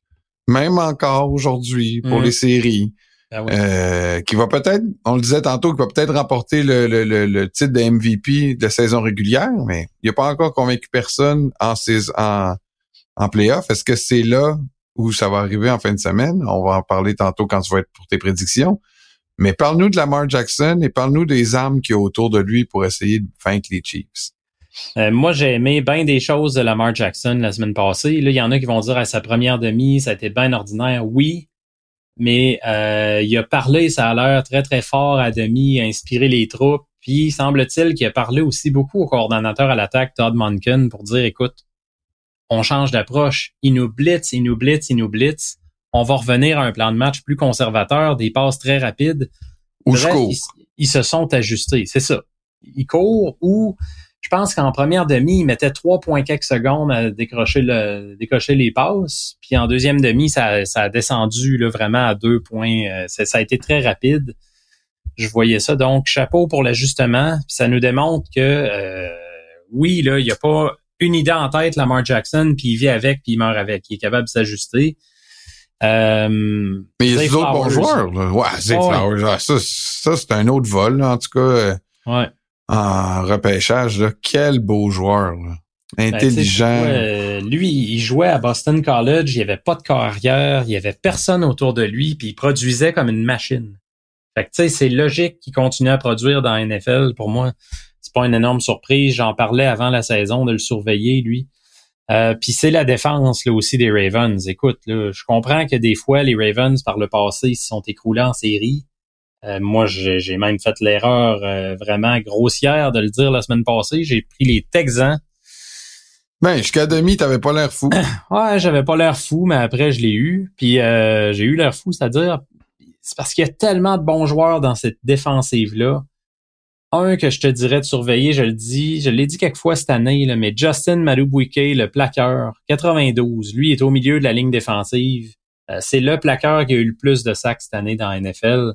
même encore aujourd'hui pour mm. les séries. Ah qui va peut-être, on le disait tantôt, qui va peut-être remporter le, le, le, titre de MVP de saison régulière, mais il n'a pas encore convaincu personne en, en, en playoff. Est-ce que c'est là où ça va arriver en fin de semaine? On va en parler tantôt quand tu vas être pour tes prédictions. Mais parle-nous de Lamar Jackson et parle-nous des armes qu'il y a autour de lui pour essayer de vaincre les Chiefs. Euh, moi, j'ai aimé bien des choses de Lamar Jackson la semaine passée. Là, il y en a qui vont dire à sa première demi, ça a été bien ordinaire. Oui, mais euh, il a parlé, ça a l'air très, très fort à demi, inspiré les troupes. Puis, semble-t-il qu'il a parlé aussi beaucoup au coordonnateur à l'attaque, Todd Monken, pour dire, écoute, on change d'approche. Il nous blitz, il nous blitz, il nous blitz. On va revenir à un plan de match plus conservateur, des passes très rapides. Ou Ils, se sont ajustés, c'est ça. Ils courent ou je pense qu'en première demi, ils mettaient 3,4 secondes à décrocher, le, décrocher les passes. Puis en deuxième demi, ça, ça a descendu là, vraiment à deux points. Euh, ça, ça, a été très rapide. Je voyais ça. Donc, chapeau pour l'ajustement. Puis ça nous démontre que euh, oui, là, il n'y a pas une idée en tête, Lamar Jackson, puis il vit avec, puis il meurt avec. Il est capable de s'ajuster. Euh, mais il y a des autres bons joueurs. Là. Ouais, Zay Flowers. Ah, ça, ça c'est un autre vol, en tout cas. Euh, ouais. En repêchage, là. quel beau joueur. Là. Ben, Intelligent. lui, il jouait à Boston College, il n'y avait pas de carrière, il n'y avait personne autour de lui, puis il produisait comme une machine. Fait que tu sais, c'est logique qu'il continue à produire dans la NFL pour moi c'est pas une énorme surprise. J'en parlais avant la saison de le surveiller, lui. Euh, Puis c'est la défense là aussi des Ravens. Écoute, là, je comprends que des fois les Ravens par le passé se sont écroulés en série. Euh, moi, j'ai même fait l'erreur euh, vraiment grossière de le dire la semaine passée. J'ai pris les Texans. Ben, jusqu'à demi, t'avais pas l'air fou. ouais, j'avais pas l'air fou, mais après, je l'ai eu. Puis euh, j'ai eu l'air fou, c'est-à-dire, c'est parce qu'il y a tellement de bons joueurs dans cette défensive-là un que je te dirais de surveiller, je le dis, je l'ai dit quelques fois cette année, là, mais Justin Madubuike, le plaqueur, 92, lui est au milieu de la ligne défensive. Euh, c'est le plaqueur qui a eu le plus de sacs cette année dans la NFL.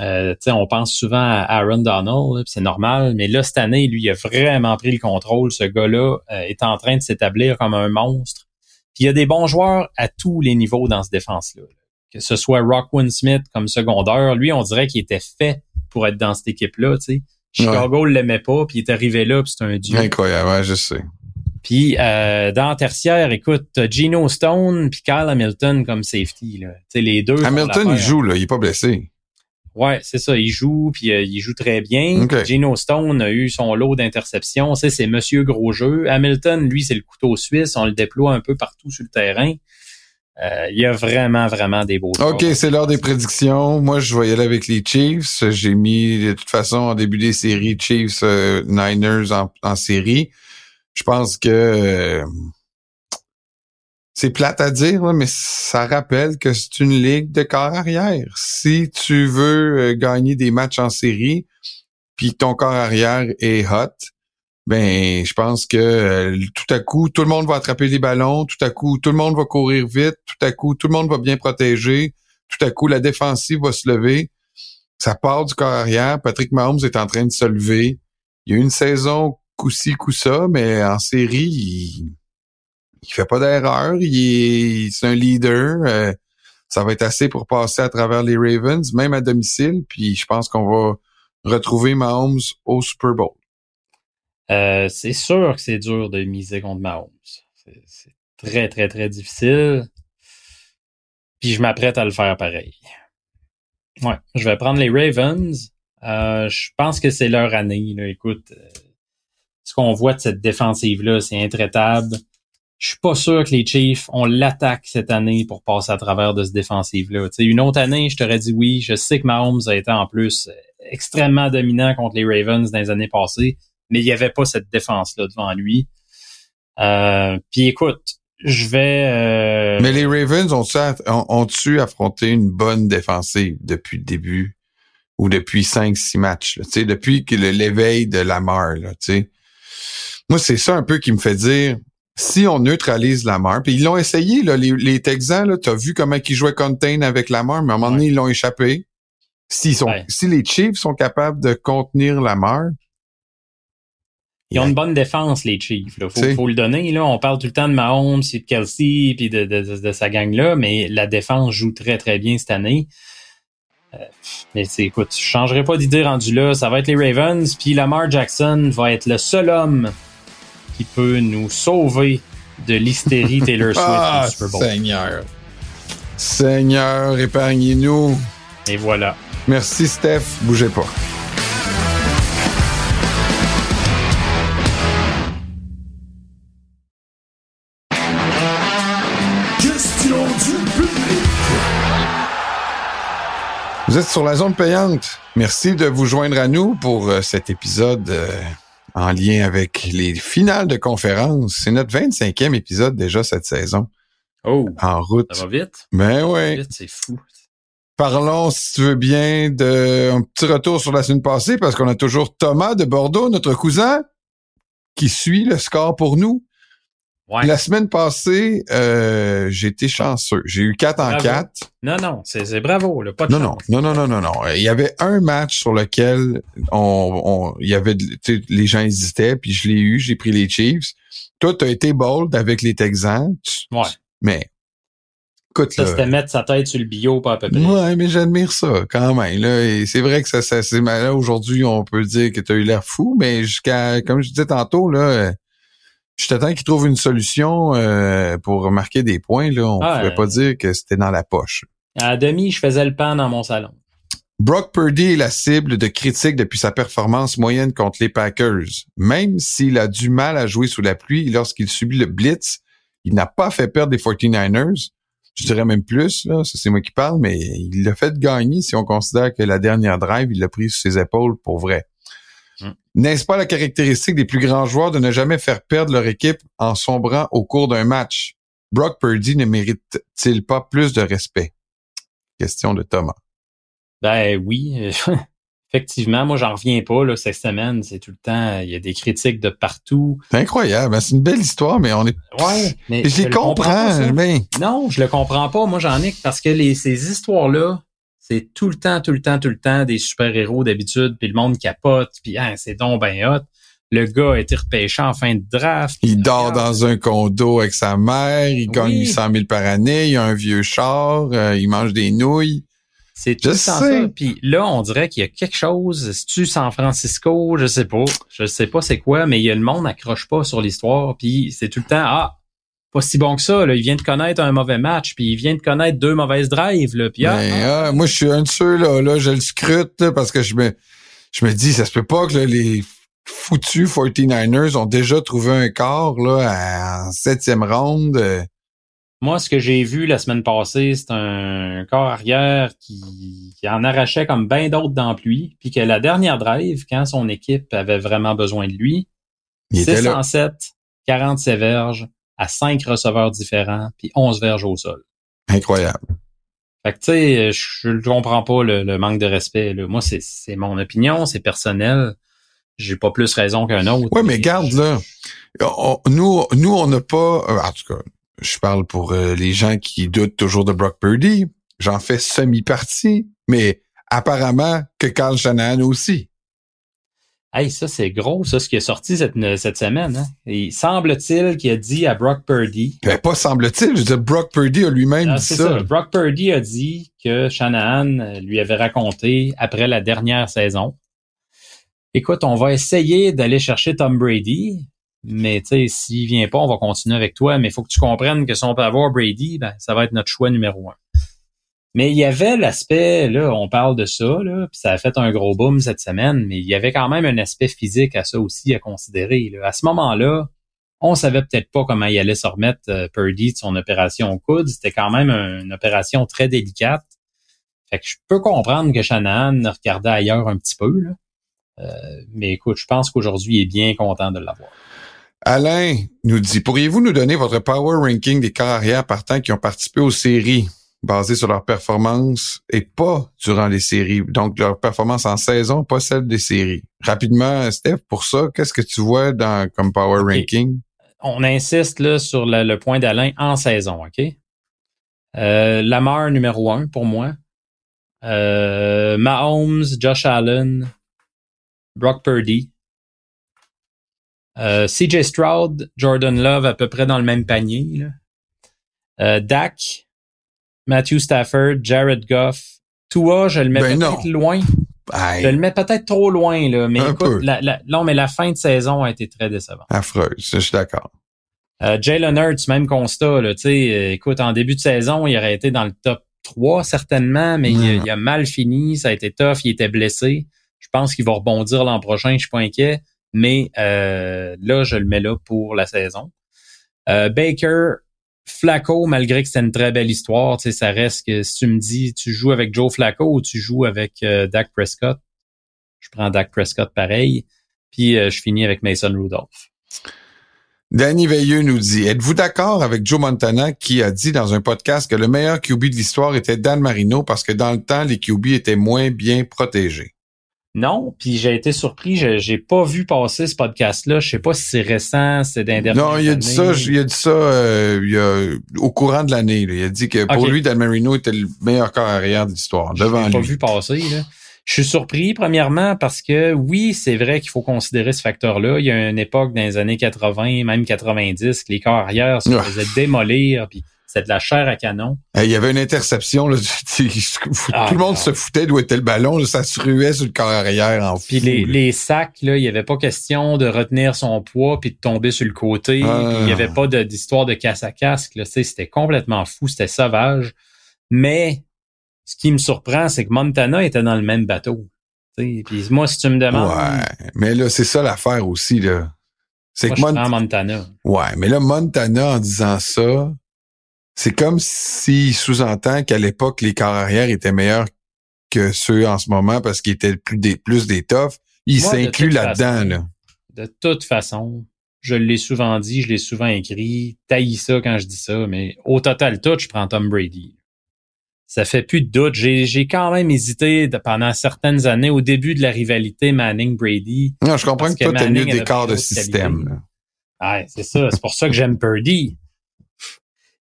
Euh, on pense souvent à Aaron Donald, c'est normal, mais là, cette année, lui, il a vraiment pris le contrôle. Ce gars-là euh, est en train de s'établir comme un monstre. Puis il y a des bons joueurs à tous les niveaux dans ce défense-là. Que ce soit Rockwin Smith comme secondaire, lui, on dirait qu'il était fait pour être dans cette équipe-là. Chicago ne l'aimait pas, puis il est arrivé là, puis c'est un dieu. Incroyable, ouais, je sais. Puis euh, dans tertiaire, écoute, Gino Stone puis Kyle Hamilton comme safety. Là. les deux. Hamilton, il joue, là, il est pas blessé. Ouais, c'est ça, il joue, puis euh, il joue très bien. Gino Stone a eu son lot d'interceptions. C'est Monsieur Gros Jeu. Hamilton, lui, c'est le couteau suisse. On le déploie un peu partout sur le terrain. Euh, il y a vraiment, vraiment des beaux OK, c'est l'heure des prédictions. Moi, je vais y aller avec les Chiefs. J'ai mis, de toute façon, en début des séries, Chiefs, euh, Niners en, série. Je pense que euh, c'est plate à dire, mais ça rappelle que c'est une ligue de corps arrière. Si tu veux gagner des matchs en série, puis ton corps arrière est hot, ben je pense que euh, tout à coup, tout le monde va attraper les ballons, tout à coup, tout le monde va courir vite, tout à coup, tout le monde va bien protéger, tout à coup, la défensive va se lever. Ça part du corps arrière. Patrick Mahomes est en train de se lever. Il y a une saison coup-ci, coup-ça, mais en série, il, il fait pas d'erreur. Il est, c'est un leader. Euh, ça va être assez pour passer à travers les Ravens, même à domicile. Puis je pense qu'on va retrouver Mahomes au Super Bowl. Euh, c'est sûr que c'est dur de miser contre Mahomes. C'est très, très, très difficile. Puis je m'apprête à le faire pareil. Ouais, je vais prendre les Ravens. Euh, je pense que c'est leur année. Là. Écoute, euh, ce qu'on voit de cette défensive-là, c'est intraitable. Je suis pas sûr que les Chiefs, on l'attaque cette année pour passer à travers de ce défensive-là. Une autre année, je t'aurais dit oui. Je sais que Mahomes a été en plus extrêmement dominant contre les Ravens dans les années passées mais il n'y avait pas cette défense-là devant lui. Euh, puis écoute, je vais. Euh... Mais les Ravens ont-tu affronté une bonne défensive depuis le début? Ou depuis 5-6 matchs? Sais, depuis que l'éveil de Lamar, là. Moi, c'est ça un peu qui me fait dire si on neutralise Lamar, puis ils l'ont essayé, là, les, les Texans, là, t'as vu comment ils jouaient contain avec Lamar, mais à un moment donné, ils l'ont échappé. S'ils sont, si les Chiefs sont capables de contenir Lamar, ils ont une bonne défense, les Chiefs. Là. Faut, faut le donner. Là. On parle tout le temps de Mahomes et de Kelsey puis de, de, de, sa gang-là, mais la défense joue très, très bien cette année. Euh, mais écoute, je changerai pas d'idée rendu là. Ça va être les Ravens, puis Lamar Jackson va être le seul homme qui peut nous sauver de l'hystérie Taylor Swift ah, Super Bowl. Seigneur. Seigneur, épargnez-nous. Et voilà. Merci, Steph. Bougez pas. Vous êtes sur la zone payante. Merci de vous joindre à nous pour euh, cet épisode euh, en lien avec les finales de conférence. C'est notre 25e épisode déjà cette saison. Oh! En route. Ça va vite? Ben oui. C'est fou. Parlons, si tu veux bien, d'un petit retour sur la semaine passée, parce qu'on a toujours Thomas de Bordeaux, notre cousin, qui suit le score pour nous. La semaine passée, euh, j'ai été chanceux. J'ai eu 4 en 4. Non, non, c'est bravo. Là, pas de non, non, non, non, non, non, non. Il y avait un match sur lequel on, on il y avait les gens hésitaient, puis je l'ai eu, j'ai pris les Chiefs. Toi, tu as été bold avec les Texans. Ouais. Mais écoute, ça, c'était mettre sa tête sur le bio, pas à peu près. Ouais, mais j'admire ça quand même. Là, c'est vrai que ça, ça c'est là aujourd'hui, on peut dire que tu as eu l'air fou, mais jusqu'à, comme je disais tantôt, là je t'attends qu'il trouve une solution euh, pour marquer des points. Là. On ne ah, pouvait pas dire que c'était dans la poche. À demi, je faisais le pan dans mon salon. Brock Purdy est la cible de critiques depuis sa performance moyenne contre les Packers. Même s'il a du mal à jouer sous la pluie lorsqu'il subit le blitz, il n'a pas fait perdre les 49ers. Je dirais même plus, là, c'est moi qui parle, mais il l'a fait gagner si on considère que la dernière drive, il l'a pris sur ses épaules pour vrai. Mm. N'est-ce pas la caractéristique des plus grands joueurs de ne jamais faire perdre leur équipe en sombrant au cours d'un match? Brock Purdy ne mérite-t-il pas plus de respect? Question de Thomas. Ben oui, effectivement, moi j'en reviens pas là, cette semaine. C'est tout le temps, il y a des critiques de partout. C'est incroyable, hein, c'est une belle histoire, mais on est. Ouais, mais je, les comprends, mais non, je le comprends pas. Moi j'en ai parce que les, ces histoires là, c'est tout le temps, tout le temps, tout le temps des super-héros d'habitude, puis le monde capote, puis hein, c'est donc ben hot. Le gars a été repêché en fin de draft. Il dort dans un condo avec sa mère, il gagne 800 000 par année, il a un vieux char, euh, il mange des nouilles. C'est tout le temps ça. Puis là, on dirait qu'il y a quelque chose. Si tu San Francisco, je sais pas. Je sais pas c'est quoi, mais il y a le monde n'accroche pas sur l'histoire. Puis c'est tout le temps, ah, pas si bon que ça. Là. Il vient de connaître un mauvais match, puis il vient de connaître deux mauvaises drives. Là, puis, ah, ben, ah. moi, je suis un de ceux là, là je le scrute parce que je me, je me dis, ça se peut pas que les foutus 49ers ont déjà trouvé un corps là, en septième ronde. Moi, ce que j'ai vu la semaine passée, c'est un corps arrière qui, qui en arrachait comme bien d'autres dans pluie, puis que la dernière drive, quand son équipe avait vraiment besoin de lui, 607, 47 verges, à cinq receveurs différents, puis 11 verges au sol. Incroyable. Fait que tu sais, je ne comprends pas le, manque de respect. Là. Moi, c'est mon opinion, c'est personnel. J'ai pas plus raison qu'un autre. Oui, mais garde là. nous, nous, on n'a pas. Euh, en tout cas, je parle pour euh, les gens qui doutent toujours de Brock Purdy. J'en fais semi-partie, mais apparemment que Carl Shanahan aussi. Hey, ça, c'est gros, ça, ce qui est sorti cette, cette semaine. Hein? Et semble-t-il qu'il a dit à Brock Purdy. Ben, pas semble-t-il, je veux dire, Brock Purdy a lui-même ah, dit ça. ça. Brock Purdy a dit que Shanahan lui avait raconté après la dernière saison. Écoute, on va essayer d'aller chercher Tom Brady, mais tu sais, s'il vient pas, on va continuer avec toi, mais il faut que tu comprennes que si on peut avoir Brady, ben, ça va être notre choix numéro un. Mais il y avait l'aspect, là, on parle de ça, là, puis ça a fait un gros boom cette semaine, mais il y avait quand même un aspect physique à ça aussi à considérer. À ce moment-là, on savait peut-être pas comment il allait se remettre euh, Purdy de son opération au coude. C'était quand même une opération très délicate. Fait que je peux comprendre que Shanahan regardait ailleurs un petit peu. Euh, mais écoute, je pense qu'aujourd'hui, il est bien content de l'avoir. Alain nous dit, pourriez-vous nous donner votre power ranking des corps arrière partants qui ont participé aux séries? Basées sur leur performance et pas durant les séries? Donc, leur performance en saison, pas celle des séries. Rapidement, Steph, pour ça, qu'est-ce que tu vois dans comme power ranking? On insiste là sur le, le point d'Alain en saison, OK? Euh, Lamar numéro un pour moi. Euh, Mahomes, Josh Allen, Brock Purdy. Euh, CJ Stroud, Jordan Love à peu près dans le même panier. Là. Euh, Dak, Matthew Stafford, Jared Goff. Tua, je le mets Ben peut-être loin. Je le mets peut-être trop loin, là. Mais Un écoute, la, la- non, mais la fin de saison a été très décevante. affreuse, je suis d'accord. Euh, Jalen Hurts, même constat, là, tu sais, euh, écoute, en début de saison, il aurait été dans le top 3, certainement, mais il, a- Mm. il a mal fini, ça a été tough, il était blessé. Je pense qu'il va rebondir l'an prochain, je suis pas inquiet, mais euh, là, je le mets là pour la saison. Euh, Baker, Flacco, malgré que c'était une très belle histoire, tu ça reste que si tu me dis, tu joues avec Joe Flacco ou tu joues avec euh, Dak Prescott, je prends Dak Prescott pareil, puis euh, je finis avec Mason Rudolph. Danny Veilleux nous dit, êtes-vous d'accord avec Joe Montana qui a dit dans un podcast que le meilleur QB de l'histoire était Dan Marino parce que dans le temps, les QB étaient moins bien protégés? Non, puis j'ai été surpris, je- j'ai pas vu passer ce podcast-là. Je sais pas si c'est récent, c'est d'un dernier. Non, il a dit ça, il a dit ça euh, il y a- au courant de l'année. Il a dit que pour lui, Dan Marino était le meilleur corps arrière de l'histoire, Je devant l'ai pas lui. vu passer. Là. Je suis surpris, premièrement, parce que oui, c'est vrai qu'il faut considérer ce facteur-là. Il y a une époque dans les années 80, même 90, que les corps arrière se Ouais. faisaient démolir, puis c'était de la chair à canon. Il y avait une interception, là, tout Ah, le monde ah. se foutait d'où était le ballon, là, ça se ruait sur le corps arrière en fou. Puis les, sacs, là, il n'y avait pas question de retenir son poids puis de tomber sur le côté. Ah. Puis il n'y avait pas d'histoire de casse à casque. C'était complètement fou, c'était sauvage. Mais ce qui me surprend, c'est que Montana était dans le même bateau. Puis moi, si tu me demandes, Ouais, mais là, c'est ça l'affaire aussi, là. C'est que Mont- Montana. Ouais, mais là, Montana, en disant ça, c'est comme s'il sous-entend qu'à l'époque, les corps arrière étaient meilleurs que ceux en ce moment parce qu'ils étaient plus des, plus des toughs. Il s'inclut là-dedans, là. De toute façon, je l'ai souvent dit, je l'ai souvent écrit, taillis ça quand je dis ça, mais au total tout, je prends Tom Brady. Ça fait plus de doute. J'ai, quand même hésité de- pendant certaines années au début de la rivalité Manning-Brady. Non, je comprends Parce que toi, que t'as mieux Manning des corps de système. Ouais, c'est ça. C'est pour ça que j'aime Purdy.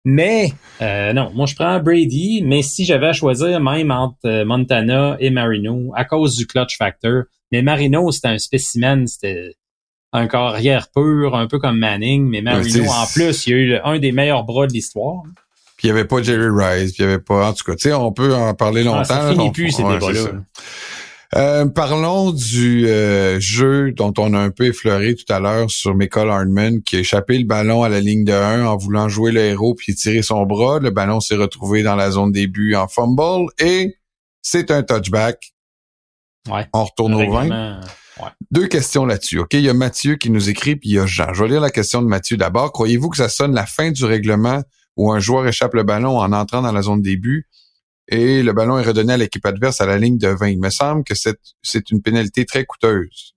Mais euh, non, moi je prends Brady, mais si j'avais à choisir même entre euh, Montana et Marino, à cause du clutch factor, mais Marino c'était un spécimen, c'était un carrière pur, un peu comme Manning, mais Marino c'est- en plus, il a eu le- un des meilleurs bras de l'histoire. Puis il y avait pas Jerry Rice, puis il y avait pas... En tout cas, tu sais, on peut en parler longtemps. Ah, ça là, finit plus ces ouais, débats-là. Euh, parlons du euh, jeu dont on a un peu effleuré tout à l'heure sur Michael Hardman qui a échappé le ballon à la ligne de 1 en voulant jouer le héros puis tirer son bras. Le ballon s'est retrouvé dans la zone des buts en fumble et c'est un touchback. Ouais. On retourne au 20. Règlement, ouais. Deux questions là-dessus. OK, il y a Mathieu qui nous écrit puis il y a Jean. Je vais lire la question de Mathieu d'abord. Croyez-vous que ça sonne la fin du règlement où un joueur échappe le ballon en entrant dans la zone des buts? Et le ballon est redonné à l'équipe adverse à la ligne de 20? Il me semble que c'est une pénalité très coûteuse.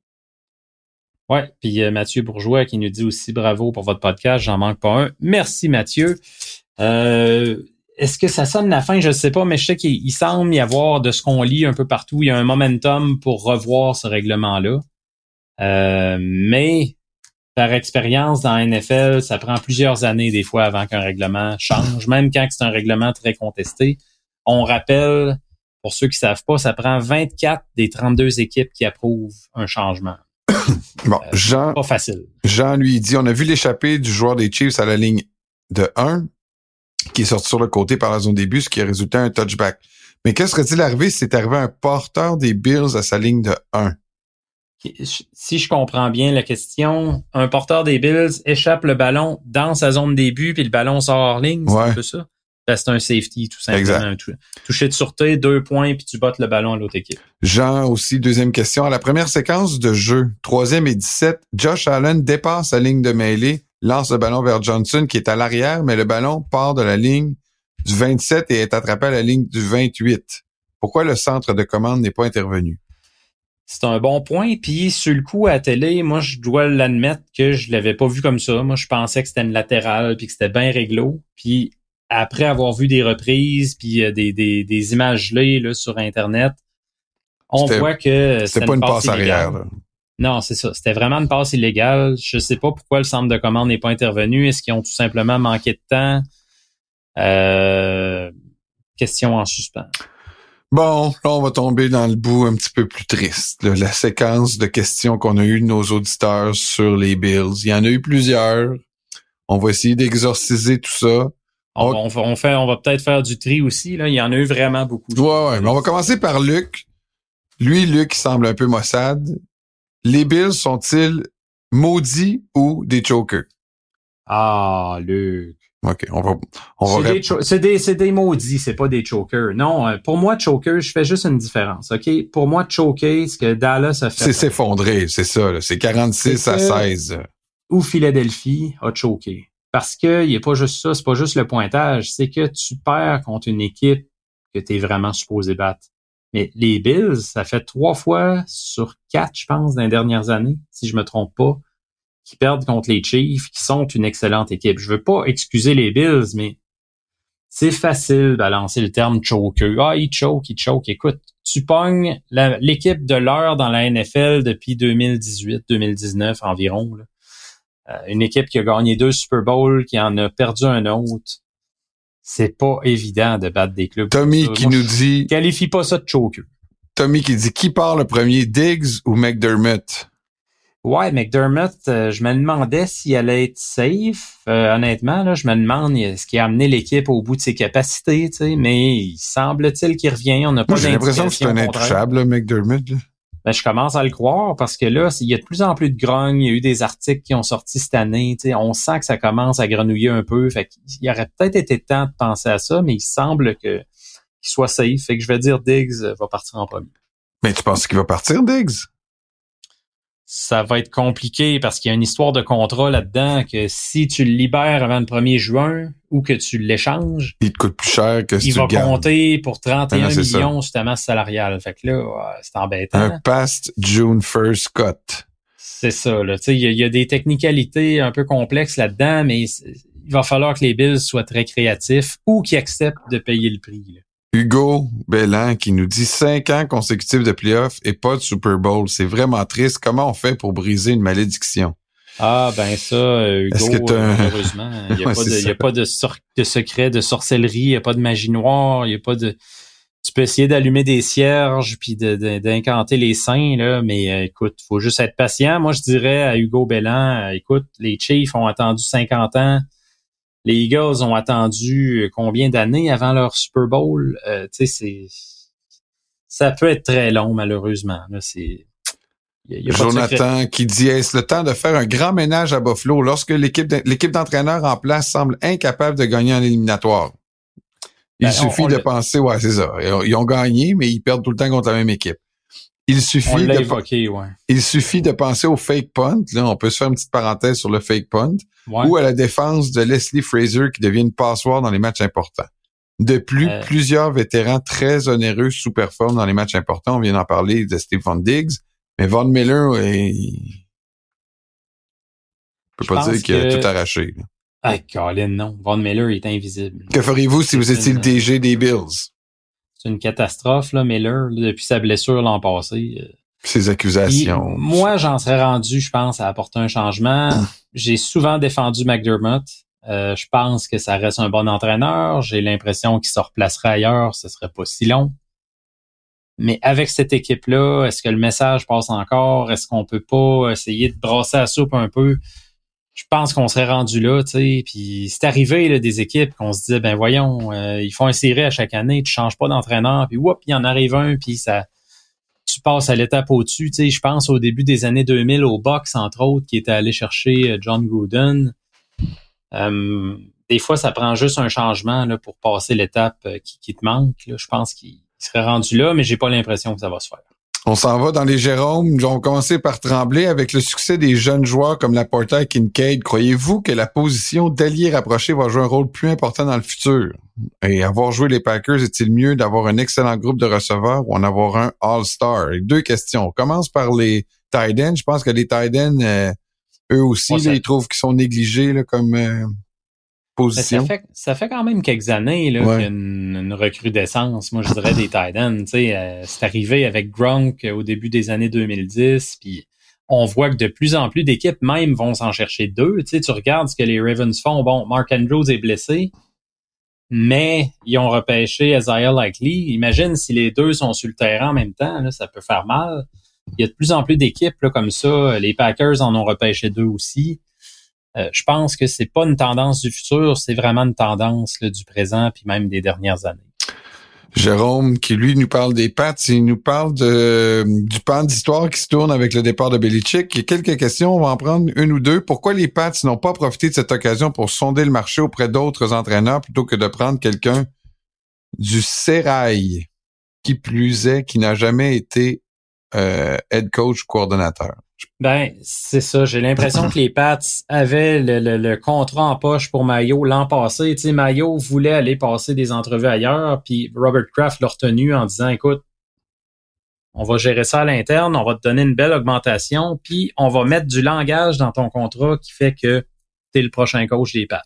Ouais, puis euh, Mathieu Bourgeois qui nous dit aussi bravo pour votre podcast, j'en manque pas un. Merci Mathieu. Euh, est-ce que ça sonne la fin? Je ne sais pas, mais je sais qu'il il semble y avoir, de ce qu'on lit un peu partout, il y a un momentum pour revoir ce règlement-là. Euh, mais par expérience dans NFL, ça prend plusieurs années des fois avant qu'un règlement change, même quand c'est un règlement très contesté. On rappelle, pour ceux qui savent pas, ça prend 24 des 32 équipes qui approuvent un changement. Bon, Jean, Pas facile. Jean lui dit, on a vu l'échappée du joueur des Chiefs à la ligne de 1 qui est sorti sur le côté par la zone des buts, ce qui a résulté à un touchback. Mais qu'est-ce que serait-il arrivé si c'est arrivé un porteur des Bills à sa ligne de 1? si je comprends bien la question, un porteur des Bills échappe le ballon dans sa zone de début, puis le ballon sort hors ligne, c'est un peu ça? C'est un safety, tout simplement. Exact. Tou- toucher de sûreté, deux points, puis tu bottes le ballon à l'autre équipe. Jean aussi, deuxième question. À la première séquence de jeu, troisième et 17, Josh Allen dépasse la ligne de mêlée, lance le ballon vers Johnson qui est à l'arrière, mais le ballon part de la ligne du 27 et est attrapé à la ligne du 28. Pourquoi le centre de commande n'est pas intervenu? C'est un bon point. Puis sur le coup à la télé, moi je dois l'admettre que je l'avais pas vu comme ça. Moi je pensais que c'était une latérale puis que c'était bien réglo. Puis après avoir vu des reprises puis euh, des, des, des images là, sur internet, on voit que c'était pas une passe, arrière. Non, c'est ça. C'était vraiment une passe illégale. Je sais pas pourquoi le centre de commande n'est pas intervenu. Est-ce qu'ils ont tout simplement manqué de temps? Euh, question en suspens. Bon, là, on va tomber dans le bout un petit peu plus triste. la séquence de questions qu'on a eues de nos auditeurs sur les Bills. Il y en a eu plusieurs. On va essayer d'exorciser tout ça. On, va, on, fait, on va peut-être faire du tri aussi. Là. Il y en a eu vraiment beaucoup. Ouais, ouais. Mais on va commencer par Luc. Lui, Luc, il semble un peu maussade. Les Bills sont-ils maudits ou des chokers? Ah, Luc. OK, on va. On c'est, des, c'est, des, maudits, c'est pas des chokers. Non, euh, pour moi, choker, je fais juste une différence. OK? Pour moi, choker, ce que Dallas a fait. C'est s'effondrer, c'est ça. C'est 46 à 16. Ou Philadelphie a choqué. Parce que il a pas juste ça, c'est pas juste le pointage, c'est que tu perds contre une équipe que tu es vraiment supposé battre. Mais les Bills, ça fait trois fois sur quatre, je pense, dans les dernières années, si je me trompe pas, qui perdent contre les Chiefs, qui sont une excellente équipe. Je veux pas excuser les Bills, mais c'est facile de lancer le terme choker. Ah, il choke, il choke. Écoute, tu pognes l'équipe de l'heure dans la NFL depuis 2018-2019 environ. Euh, une équipe qui a gagné deux Super Bowls, qui en a perdu un autre. C'est pas évident de battre des clubs. Tommy qui nous dit... Qualifie pas ça de choker. Tommy qui dit, qui part le premier, Diggs ou McDermott? Ouais, McDermott, euh, je me demandais s'il allait être safe. Euh, honnêtement, là, je me demande ce qui a amené l'équipe au bout de ses capacités, tu sais, mais il semble-t-il qu'il revient. On n'a pas J'ai l'impression que c'est un intouchable, McDermott. Ben, je commence à le croire parce que là, il y a de plus en plus de grogne. Il y a eu des articles qui ont sorti cette année. On sent que ça commence à grenouiller un peu. Fait qu'il aurait peut-être été temps de penser à ça, mais il semble que qu'il soit safe. Fait que je vais dire Diggs va partir en premier. Mais tu penses qu'il va partir, Diggs? Ça va être compliqué parce qu'il y a une histoire de contrat là-dedans que si tu le libères avant le 1er juin ou que tu l'échanges, il te coûte plus cher que si il va compter pour 31 ah millions sur ta masse salariale. Fait que là, c'est embêtant. Un past June 1st cut. C'est ça. Là. Il, y a, il y a des technicalités un peu complexes là-dedans, mais il va falloir que les Bills soient très créatifs ou qu'ils acceptent de payer le prix. Là. Hugo Bellan qui nous dit cinq ans consécutifs de playoffs et pas de Super Bowl. C'est vraiment triste. Comment on fait pour briser une malédiction? Ah ben ça, euh, Hugo, euh, malheureusement, il n'y a, pas, de, a pas de, de, secret, de sorcellerie, il n'y a pas de magie noire, il n'y a pas de... Tu peux essayer d'allumer des cierges puis d'incanter les saints, là, mais euh, écoute, faut juste être patient. Moi, je dirais à Hugo Bellan, écoute, les Chiefs ont attendu 50 ans les Eagles ont attendu euh, combien d'années avant leur Super Bowl? Euh, tu sais, c'est ça peut être très long, malheureusement. c'est Jonathan qui dit est-ce le temps de faire un grand ménage à Buffalo lorsque l'équipe l'équipe d'entraîneurs en place semble incapable de gagner en éliminatoire? Il ben, suffit de penser, ouais, c'est ça. Ils ont gagné, mais ils perdent tout le temps contre la même équipe. Il suffit, de, il suffit de penser au fake punt. Là, on peut se faire une petite parenthèse sur le fake punt. Ou à la défense de Leslie Fraser qui devient une passoire dans les matchs importants. De plus, euh. plusieurs vétérans très onéreux sous-performent dans les matchs importants. On vient d'en parler de Stephen Diggs. Mais Von Miller, il... peut pas dire qu'il a tout arraché. Ah, Colin, non. Von Miller est invisible. Que feriez-vous si vous étiez le DG des Bills? C'est une catastrophe, là, Miller, depuis sa blessure l'an passé. Euh. Ses accusations. moi, j'en serais rendu, je pense, à apporter un changement. J'ai souvent défendu McDermott. Euh, je pense que ça reste un bon entraîneur. J'ai l'impression qu'il se replacerait ailleurs, ce serait pas si long. Mais avec cette équipe-là, est-ce que le message passe encore? Est-ce qu'on peut pas essayer de brasser la soupe un peu? Je pense qu'on serait rendu là, tu sais. Puis c'est arrivé là, des équipes qu'on se disait, ben voyons, euh, ils font un série à chaque année, tu changes pas d'entraîneur, puis whoop, il en arrive un, puis ça, tu passes à l'étape au-dessus. Tu sais, je pense au début des années 2000 au box entre autres, qui était allé chercher euh, John Gruden. Euh, des fois, ça prend juste un changement là, pour passer l'étape qui, te manque. Je pense qu'il serait rendu là, mais j'ai pas l'impression que ça va se faire. On s'en va dans les Jérômes. On va commencer par trembler avec le succès des jeunes joueurs comme Laporta et Kincaid. Croyez-vous que la position d'allié rapproché va jouer un rôle plus important dans le futur? Et avoir joué les Packers, est-il mieux d'avoir un excellent groupe de receveurs ou en avoir un All-Star? Deux questions. On commence par les tight ends. Je pense que les tight ends, euh, eux aussi, ils trouvent qu'ils sont négligés là, comme euh, position. Ça fait, ça fait quand même quelques années là, qu'il y a une, recrudescence, moi je dirais, des tight ends. Euh, c'est arrivé avec Gronk au début des années 2010, puis on voit que de plus en plus d'équipes même vont s'en chercher deux. Tu, regardes ce que les Ravens font. Bon, Mark Andrews est blessé, mais ils ont repêché Isaiah Likely. Imagine si les deux sont sur le terrain en même temps, là, ça peut faire mal. Il y a de plus en plus d'équipes comme ça. Les Packers en ont repêché deux aussi. Euh, je pense que c'est pas une tendance du futur, c'est vraiment une tendance du présent puis même des dernières années. Jérôme, qui lui nous parle des Pats, il nous parle du pan d'histoire qui se tourne avec le départ de Belichick. Il y a quelques questions, on va en prendre une ou deux. Pourquoi les Pats n'ont pas profité de cette occasion pour sonder le marché auprès d'autres entraîneurs plutôt que de prendre quelqu'un du Serail, qui plus est, qui n'a jamais été euh, head coach coordonnateur? Ben, c'est ça. J'ai l'impression que les Pats avaient le, contrat en poche pour Mayo l'an passé. Tu sais, Mayo voulait aller passer des entrevues ailleurs, puis Robert Kraft l'a retenu en disant, écoute, on va gérer ça à l'interne, on va te donner une belle augmentation, puis on va mettre du langage dans ton contrat qui fait que tu le prochain coach des Pats.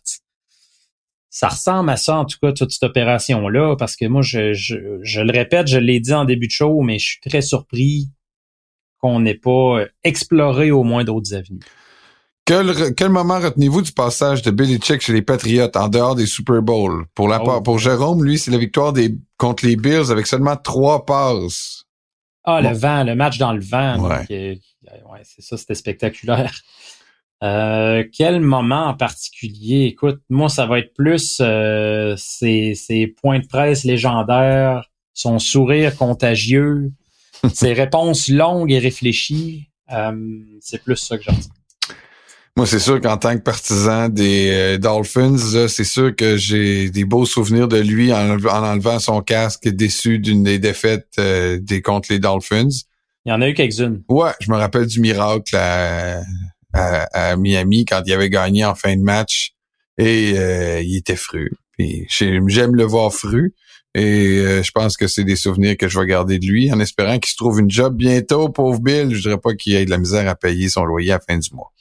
Ça ressemble à ça, en tout cas, toute cette opération-là, parce que moi, je, je, je le répète, je l'ai dit en début de show, mais je suis très surpris qu'on n'ait pas euh, exploré au moins d'autres avenues. Quel, quel moment retenez-vous du passage de Billy Chick chez les Patriots en dehors des Super Bowls? Pour la oh. pour Jérôme, lui, c'est la victoire des contre les Bills avec seulement trois passes. Ah, le vent, le match dans le vent. Ouais. Euh, ouais, c'est ça, c'était spectaculaire. Euh, quel moment en particulier? Écoute, moi, ça va être plus euh, ces points de presse légendaires, son sourire contagieux, ses réponses longues et réfléchies, euh, c'est plus ça que j'entends. Moi, c'est sûr qu'en tant que partisan des euh, Dolphins, c'est sûr que j'ai des beaux souvenirs de lui en, enlevant son casque déçu d'une des défaites euh, des contre les Dolphins. Il y en a eu quelques-unes. Ouais, je me rappelle du miracle à, à, Miami quand il avait gagné en fin de match et il était fru. J'aime le voir fru. Et euh, je pense que c'est des souvenirs que je vais garder de lui en espérant qu'il se trouve une job bientôt, pauvre Bill. Je dirais pas qu'il ait de la misère à payer son loyer à la fin du mois.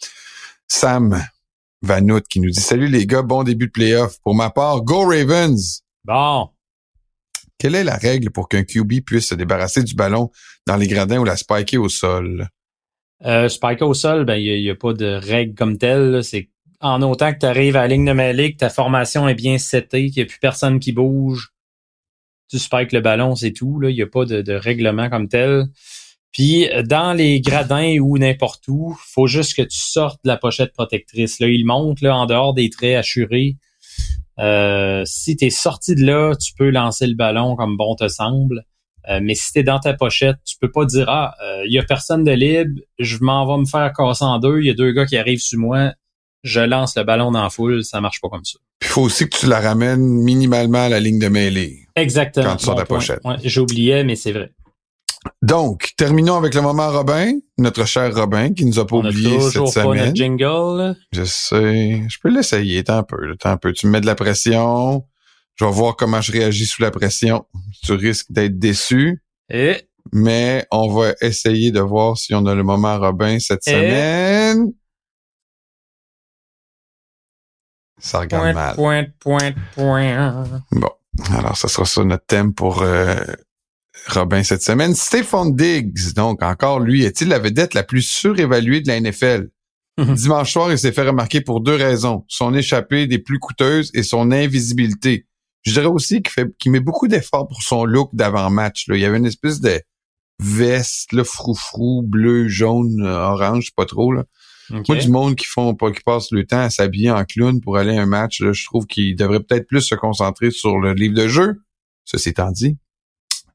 Sam Vanout qui nous dit Salut les gars, bon début de playoff. Pour ma part, Go Ravens! Bon. Quelle est la règle pour qu'un QB puisse se débarrasser du ballon dans les gradins ou la spiker au sol? Euh, spiker au sol, ben il n'y a, pas de règle comme telle. C'est en autant que tu arrives à la ligne de mêlée, que ta formation est bien setée, qu'il n'y a plus personne qui bouge, tu spikes le ballon, c'est tout. Là. Il n'y a pas de, règlement comme tel. Puis dans les gradins ou n'importe où, faut juste que tu sortes de la pochette protectrice. Là, il monte là, en dehors des traits assurés. Euh, si tu es sorti de là, tu peux lancer le ballon comme bon te semble. Euh, mais si tu es dans ta pochette, tu peux pas dire Ah, il euh, y a personne de libre, je m'en vais me faire casser en deux, il y a deux gars qui arrivent sur moi, je lance le ballon dans la foule, ça marche pas comme ça. Il faut aussi que tu la ramènes minimalement à la ligne de mêlée. Exactement. Quand tu sors de la pochette. J'oubliais, mais c'est vrai. Donc, terminons avec le moment Robin, notre cher Robin, qui nous a pas oublié cette semaine. Pas notre jingle. Je sais. Je peux l'essayer, tant un peu, tant un peu. Tu me mets de la pression. Je vais voir comment je réagis sous la pression. Tu risques d'être déçu. Et? Mais on va essayer de voir si on a le moment Robin cette semaine. Ça regarde mal. Point, point, point. Bon. Alors, ça sera ça notre thème pour euh, Robin cette semaine. Stéphane Diggs, donc encore lui, est-il la vedette la plus surévaluée de la NFL? Dimanche soir, il s'est fait remarquer pour deux raisons. Son échappée des plus coûteuses et son invisibilité. Je dirais aussi qu'il fait qu'il met beaucoup d'efforts pour son look d'avant-match. Il y avait une espèce de veste, là, froufrou, bleu, jaune, orange, pas trop. Là. Moi, du monde qui font pas qui passe le temps à s'habiller en clown pour aller à un match, je trouve qu'il devrait peut-être plus se concentrer sur le livre de jeu. Ceci étant dit,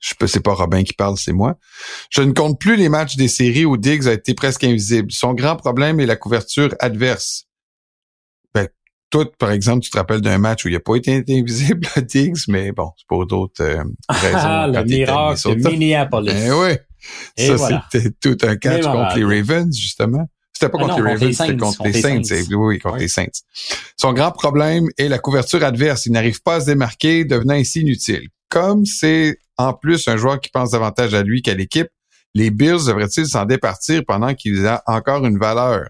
je peux, c'est pas Robin qui parle, c'est moi. Je ne compte plus les matchs des séries où Diggs a été presque invisible. Son grand problème est la couverture adverse. Ben, toi, par exemple, tu te rappelles d'un match où il n'a pas été invisible, Diggs, mais bon, c'est pour d'autres euh, raisons. le miracle de Minneapolis. Ben oui. Et ça, voilà. c'était tout un catch contre les Ravens, justement. C'était pas Ah contre non, les Ravens, c'était Saints, contre contre les Saints. Saints. c'est- Oui, contre les Saints. Son grand problème est la couverture adverse. Il n'arrive pas à se démarquer, devenant ainsi inutile. Comme c'est en plus un joueur qui pense davantage à lui qu'à l'équipe, les Bills devraient-ils s'en départir pendant qu'il a encore une valeur?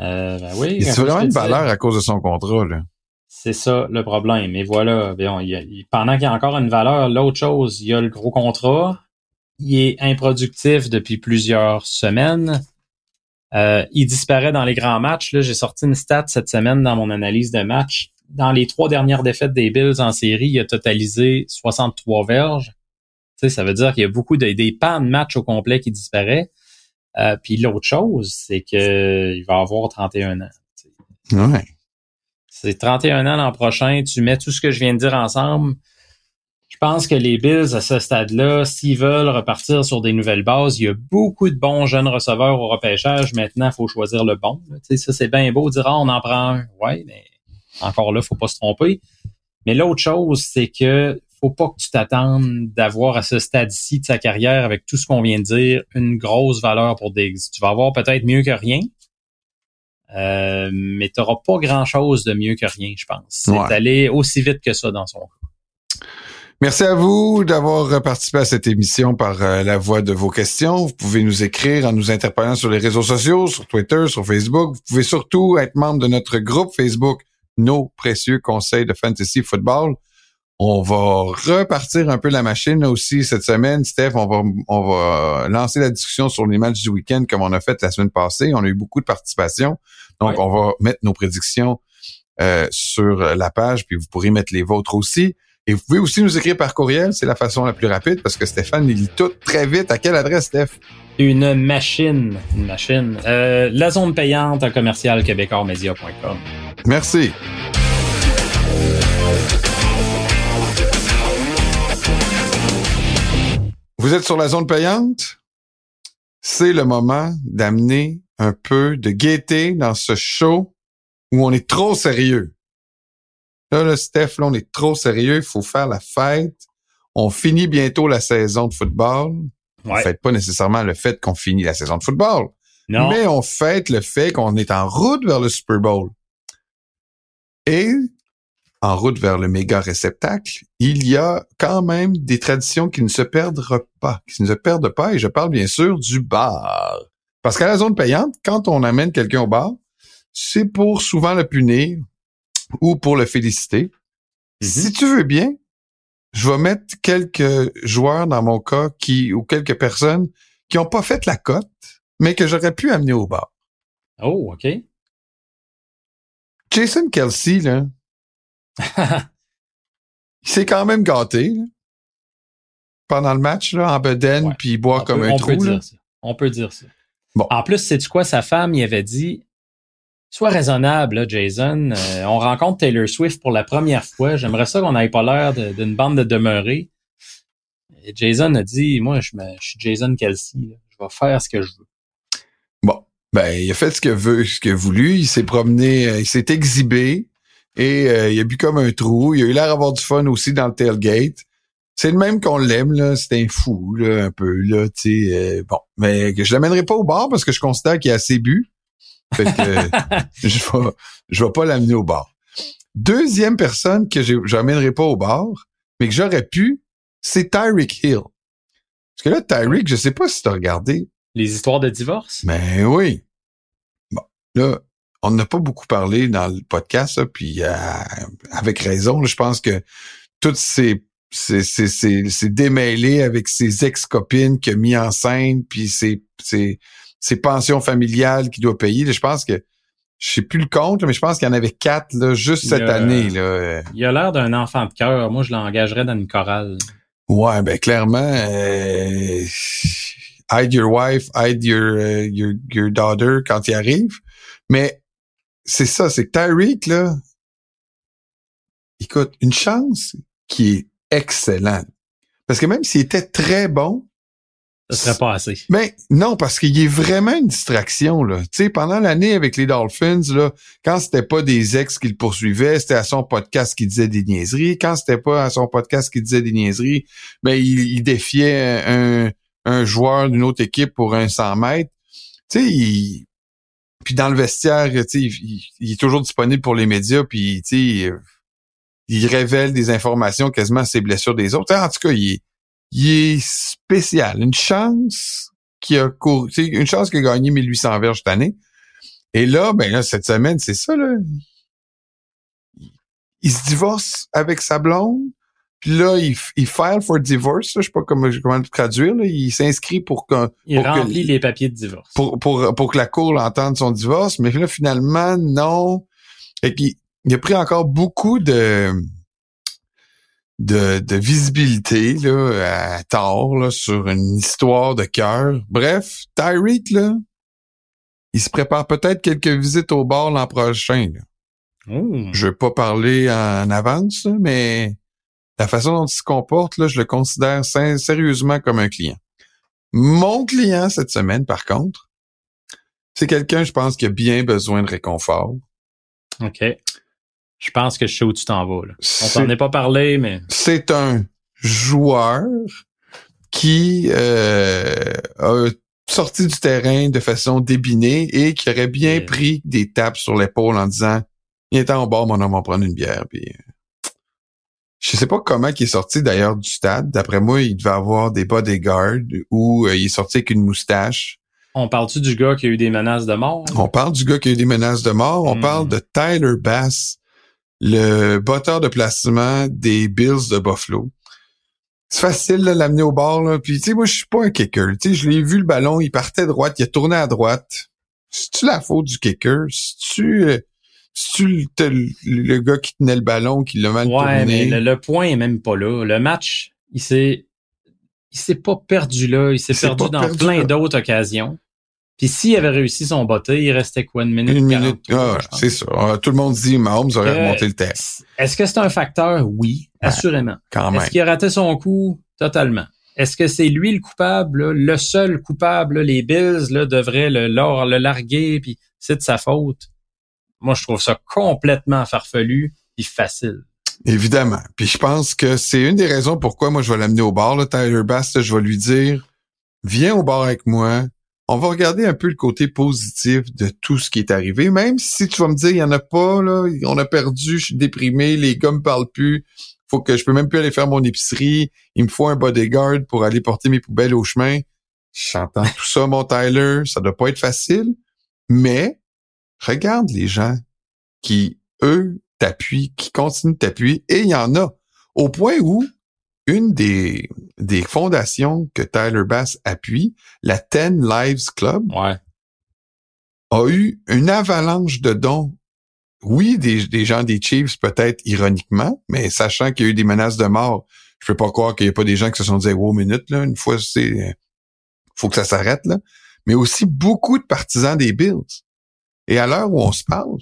Euh, ben oui. Comme vraiment une valeur à cause de son contrat, là. C'est ça le problème. Et voilà, bien, il y a- il- pendant qu'il y a encore une valeur, l'autre chose, il y a le gros contrat. Il est improductif depuis plusieurs semaines. Euh, il disparaît dans les grands matchs. Là, j'ai sorti une stat cette semaine dans mon analyse de match. Dans les trois dernières défaites des Bills en série, il a totalisé 63 verges. Tu sais, ça veut dire qu'il y a beaucoup de, des pans de match au complet qui disparaît. Euh, puis l'autre chose, c'est que il va avoir 31 ans. Ouais. C'est 31 ans l'an prochain. Tu mets tout ce que je viens de dire ensemble. Je pense que les Bills, à ce stade-là, s'ils veulent repartir sur des nouvelles bases, il y a beaucoup de bons jeunes receveurs au repêchage. Maintenant, il faut choisir le bon. là. Tu sais, ça, c'est bien beau de dire, ah, on en prend un. Ouais, mais encore là, faut pas se tromper. Mais l'autre chose, c'est que faut pas que tu t'attendes d'avoir à ce stade-ci de sa carrière, avec tout ce qu'on vient de dire, une grosse valeur pour Diggs. Tu vas avoir peut-être mieux que rien, euh, mais tu n'auras pas grand-chose de mieux que rien, je pense. C'est Ouais. allé aussi vite que ça dans son cas. Merci à vous d'avoir participé à cette émission par euh, la voie de vos questions. Vous pouvez nous écrire en nous interpellant sur les réseaux sociaux, sur Twitter, sur Facebook. Vous pouvez surtout être membre de notre groupe Facebook, Nos précieux conseils de fantasy football. On va repartir un peu la machine aussi cette semaine. Steph, on va, on va lancer la discussion sur les matchs du week-end comme on a fait la semaine passée. On a eu beaucoup de participation. Donc, Ouais. on va mettre nos prédictions euh, sur la page, puis vous pourrez mettre les vôtres aussi. Et vous pouvez aussi nous écrire par courriel, c'est la façon la plus rapide parce que Stéphane il lit tout très vite. À quelle adresse, Steph? Une machine, une machine. Euh, la zone payante à commercial québécoismedia.com. Merci. Vous êtes sur la zone payante? C'est le moment d'amener un peu de gaieté dans ce show où on est trop sérieux. Là, le Steph, là, on est trop sérieux. Il faut faire la fête. On finit bientôt la saison de football. On Ouais. fête pas nécessairement le fait qu'on finit la saison de football. Non. Mais on fête le fait qu'on est en route vers le Super Bowl. Et en route vers le méga réceptacle, il y a quand même des traditions qui ne se perdent pas, qui ne se perdent pas, et je parle bien sûr du bar. Parce qu'à la zone payante, quand on amène quelqu'un au bar, c'est pour souvent le punir ou pour le féliciter. Mhm. Si tu veux bien, je vais mettre quelques joueurs dans mon cas qui, ou quelques personnes qui n'ont pas fait la cote, mais que j'aurais pu amener au bar. Oh, OK. Jason Kelsey, là, il s'est quand même gâté, là. Pendant le match, là, en bedaine, puis il boit on comme peut, un on trou, peut dire ça. On peut dire ça. Bon. En plus, c'est quoi, sa femme, il avait dit, sois raisonnable, Jason. Euh, on rencontre Taylor Swift pour la première fois. J'aimerais ça qu'on n'ait pas l'air d'une bande de demeurés. Jason a dit, moi, je, suis Jason Kelsey. Je vais faire ce que je veux. Bon, ben, il a fait ce que veut, ce qu'il a voulu. Il s'est promené, euh, il s'est exhibé et euh, il a bu comme un trou. Il a eu l'air d'avoir du fun aussi dans le tailgate. C'est le même qu'on l'aime, là. C'est un fou, là, un peu, là, tu sais. bon, mais je l'amènerai pas au bar parce que je considère qu'il a assez bu. Fait que je vais, je vais pas l'amener au bar. Deuxième personne que j'amènerai pas au bar, mais que j'aurais pu, c'est Tyreek Hill. Parce que là, Tyreek, je sais pas si tu as regardé, Les histoires de divorce? mais oui. Bon, là, on n'a pas beaucoup parlé dans le podcast, là, puis euh, avec raison. là, je pense que toutes ces ces, ces, ces, ces démêlés avec ses ex-copines qu'il a mis enceinte, puis ses, ses, ses pensions familiales qu'il doit payer. je pense que je sais plus le compte, mais je pense qu'il y en avait quatre là, juste cette a- année. Là. Euh, Il a l'air d'un enfant de cœur. Moi, je l'engagerais dans une chorale. Ouais, ben clairement, euh, hide your wife, hide your, euh, your, your daughter quand il arrive. Mais c'est ça, c'est que Tyreek, là, écoute, une chance qui est excellente. Parce que même s'il était très bon, Ben non, parce qu'il est vraiment une distraction là. Tu sais, pendant l'année avec les Dolphins là, quand c'était pas des ex qui le poursuivaient, c'était à son podcast qui disait des niaiseries. Quand c'était pas à son podcast qui disait des niaiseries, ben il, il défiait un un joueur d'une autre équipe pour un 100 mètres, tu il... puis dans le vestiaire, sais, il, il, est toujours disponible pour les médias, puis il révèle des informations quasiment à ses blessures des autres. en tout cas, il est, il est spécial. Une chance qui a couru, une chance qu'il a gagné 1800 verges cette année. Et là, ben là, cette semaine, c'est ça, là. Il se divorce avec sa blonde. Puis là, il, il file for divorce. je sais pas comment, comment le traduire. Là. Il s'inscrit pour que... Il remplit les papiers de divorce. Pour, pour, pour que la cour l'entende son divorce. Mais là, finalement, non. Et puis, il a pris encore beaucoup de de, de visibilité là, à tort là, sur une histoire de cœur. Bref, Tyreek, là, il se prépare peut-être quelques visites au bar l'an prochain. Là. Oh. Je veux pas parler en avance, mais la façon dont il se comporte, là, je le considère sérieusement comme un client. Mon client cette semaine, par contre, c'est quelqu'un, je pense, qui a bien besoin de réconfort. OK. Je pense que je sais où tu t'en vas. Là. On t'en est pas parlé, mais... C'est un joueur qui euh, a sorti du terrain de façon débinée et qui aurait bien pris des tapes sur l'épaule en disant « Il est en bas, mon homme, on va prendre une bière. » Puis, euh, Je sais pas comment il est sorti d'ailleurs du stade. D'après moi, il devait avoir des bodyguards ou euh, il est sorti avec une moustache. On parle-tu du gars qui a eu des menaces de mort? On parle du gars qui a eu des menaces de mort. On hmm. parle de Tyler Bass, le botteur de placement des Bills de Buffalo. C'est facile de l'amener au bord, là. Puis, tu sais, moi, je suis pas un kicker. Tu sais, je l'ai vu, le ballon, il partait droite, il a tourné à droite. C'est-tu la faute du kicker? C'est-tu... Euh, tu le, le, gars qui tenait le ballon qui l'a mal ouais, mais le, point est même pas là. Le match, il s'est il s'est pas perdu là, il s'est perdu dans plein d'autres occasions. Puis s'il avait réussi son botté, il restait quoi, une minute? Une minute, ah, c'est ça. Ah, tout le monde dit Mahomes aurait euh, remonté le terrain. Est-ce que c'est un facteur? Oui, assurément. Quand même. Est-ce qu'il a raté son coup? Totalement. Est-ce que c'est lui le coupable, le seul coupable? Les Bills là, devraient le, le larguer, puis c'est de sa faute. Moi, je trouve ça complètement farfelu et facile. Évidemment. Puis je pense que c'est une des raisons pourquoi moi je vais l'amener au bar, là, Tyler Bass, je vais lui dire Viens au bar avec moi, on va regarder un peu le côté positif de tout ce qui est arrivé, même si tu vas me dire, il y en a pas, on a perdu, je suis déprimé, les gars me parlent plus, faut que je peux même plus aller faire mon épicerie, il me faut un bodyguard pour aller porter mes poubelles au chemin. J'entends tout ça, mon Tyler, ça doit pas être facile, mais regarde les gens qui, eux, t'appuient, qui continuent de t'appuyer, et il y en a. Au point où une des, des fondations que Tyler Bass appuie, la Ten Lives Club, a eu une avalanche de dons. Oui, des, des gens des Chiefs, peut-être ironiquement, mais sachant qu'il y a eu des menaces de mort, je peux pas croire qu'il y a pas des gens qui se sont dit, wow, minute, là, une fois, c'est, faut que ça s'arrête, là. Mais aussi beaucoup de partisans des Bills. Et à l'heure où on se parle,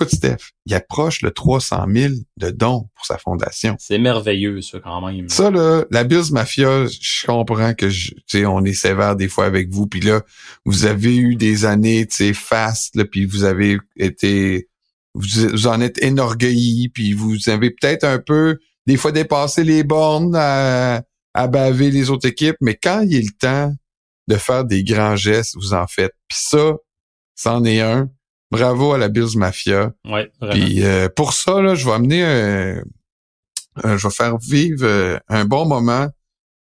Écoute, Steph, il approche le 300 000 de dons pour sa fondation. C'est merveilleux, ça, quand même. Ça, là, la Bills Mafia, je comprends que, tu sais, on est sévère des fois avec vous, puis là, vous avez eu des années, tu sais, fast, là, puis vous avez été, vous, en êtes énorgueilli, puis vous avez peut-être un peu, des fois, dépassé les bornes à, à baver les autres équipes, mais quand il est le temps de faire des grands gestes, vous en faites. Puis ça, c'en est un Bravo à la Bills Mafia. Ouais, Puis euh, pour ça, là, je vais amener, euh, euh, je vais faire vivre un bon moment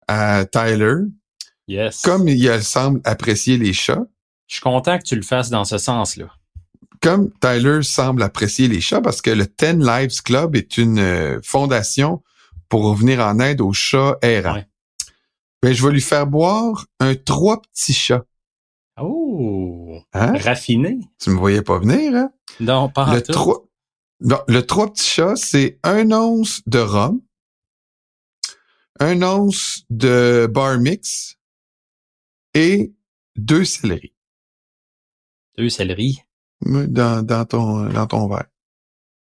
à Tyler. Yes. Comme il semble apprécier les chats. Je suis content que tu le fasses dans ce sens-là. Comme Tyler semble apprécier les chats, parce que le Ten Lives Club est une fondation pour venir en aide aux chats errants. Ben, je vais lui faire boire un trois petits chats. Oh! Hein? Raffiné. Tu me voyais pas venir, hein? Non, pas le trois, le trois petits chats, c'est un once de rhum, un once de bar mix et deux céleris. Deux céleris? Dans, dans, ton, dans ton verre.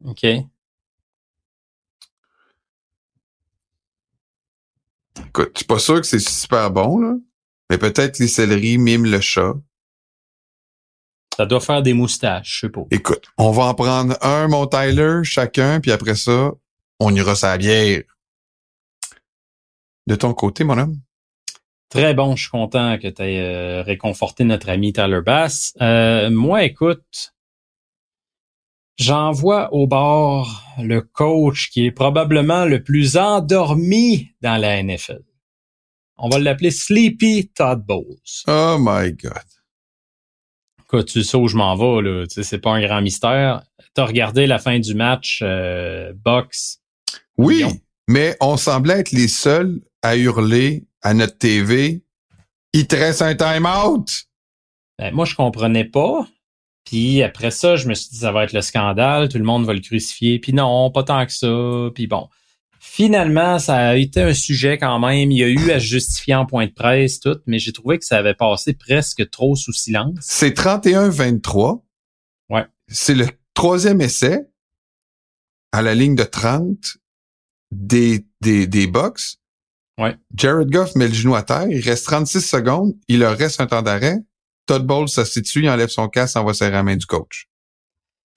OK. Écoute, je suis pas sûr que c'est super bon, là. Mais peut-être les céleris miment le chat. Ça doit faire des moustaches, je sais pas. Écoute, on va en prendre un, mon Tyler, chacun, puis après ça, on ira sa bière. De ton côté, mon homme? Très bon, je suis content que tu aies euh, réconforté notre ami Tyler Bass. Euh, moi, écoute, j'envoie au bord le coach qui est probablement le plus endormi dans la NFL. On va l'appeler Sleepy Todd Bowles. Oh my God. Écoute, tu sais où je m'en vais, là. Tu sais, c'est pas un grand mystère. T'as regardé la fin du match euh, Box? Oui, Lyon. mais on semblait être les seuls à hurler à notre TV. Il te reste un time-out. Ben, moi, je comprenais pas. Puis après ça, je me suis dit, ça va être le scandale, tout le monde va le crucifier. Puis non, pas tant que ça. Puis bon, finalement, ça a été un sujet quand même. Il y a eu à se justifier en point de presse, tout, mais j'ai trouvé que ça avait passé presque trop sous silence. C'est 31-23. Ouais. C'est le troisième essai à la ligne de 30 des, des, des box. Ouais. Jared Goff met le genou à terre. Il reste 36 secondes. Il leur reste un temps d'arrêt. Todd Bowles s'assied dessus, il enlève son casque, envoie serrer la main du coach.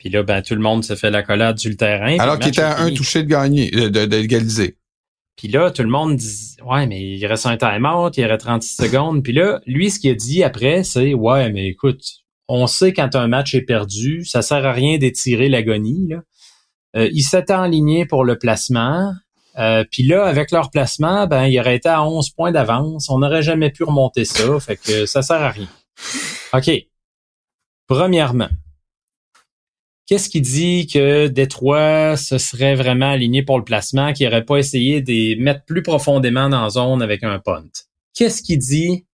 Puis là, ben, tout le monde se fait la collade sur le terrain. Alors qu'il était à un touché de gagner, de, de, d'égaliser. Puis là, tout le monde dit Ouais, mais il reste un time-out, il aurait 36 secondes. Puis là, lui, ce qu'il a dit après, c'est Ouais, mais écoute, on sait quand un match est perdu, ça sert à rien d'étirer l'agonie. Là. Euh, il s'était aligné pour le placement. Euh, puis là, avec leur placement, ben, il aurait été à 11 points d'avance. On n'aurait jamais pu remonter ça. Fait que ça sert à rien. OK. Premièrement, qu'est-ce qui dit que Détroit se serait vraiment aligné pour le placement, qu'il n'aurait pas essayé de mettre plus profondément dans la zone avec un punt? Qu'est-ce qui dit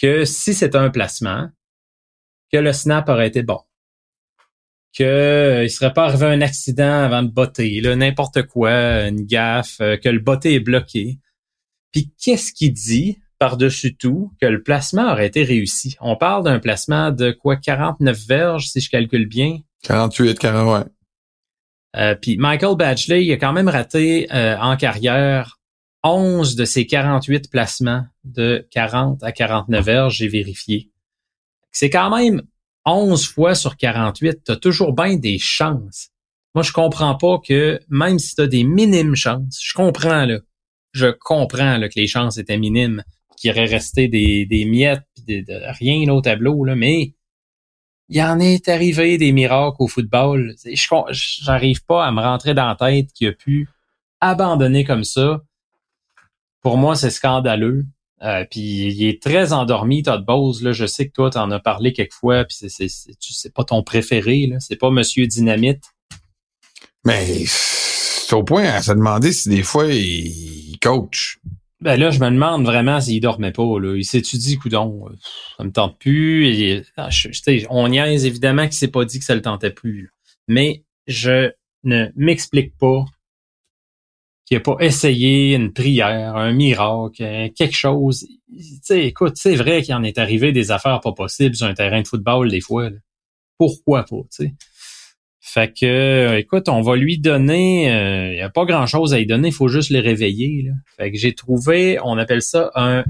que si c'est un placement, que le snap aurait été bon? Que euh, il serait pas arrivé un accident avant de botter, n'importe quoi, une gaffe, euh, que le botté est bloqué. Puis qu'est-ce qui dit, par-dessus tout, que le placement aurait été réussi? On parle d'un placement de quoi, 49 verges, si je calcule bien? 48, 40, ouais. Euh, Puis Michael Badgley, il a quand même raté euh, en carrière 11 de ses 48 placements de 40 à 49 heures, j'ai vérifié. C'est quand même 11 fois sur 48, tu as toujours bien des chances. Moi, je comprends pas que même si tu as des minimes chances, je comprends là. Je comprends là, que les chances étaient minimes, qu'il aurait resté des, des miettes, pis de, de rien au tableau, là, mais il en est arrivé des miracles au football. Je J'arrive pas à me rentrer dans la tête qu'il a pu abandonner comme ça. Pour moi, c'est scandaleux. Euh, puis il est très endormi, Todd Bowles. Là, je sais que toi, tu en as parlé quelques fois, puis c'est, c'est, c'est, pas ton préféré. Là. C'est pas Monsieur Dynamite. Mais c'est au point à se demander si des fois il coach. Ben là, je me demande vraiment s'il dormait pas. Là. Il s'est-tu dit, coudon, euh, ça me tente plus. Ah, on niaise évidemment qu'il s'est pas dit que ça le tentait plus. Mais je ne m'explique pas qu'il a pas essayé une prière, un miracle, quelque chose. Sais, écoute, c'est vrai qu'il en est arrivé des affaires pas possibles sur un terrain de football des fois. Pourquoi pas, sais? Fait que, euh, écoute, on va lui donner, il n'y a pas grand-chose à lui donner, il faut juste les réveiller. Là. Fait que j'ai trouvé, on appelle ça un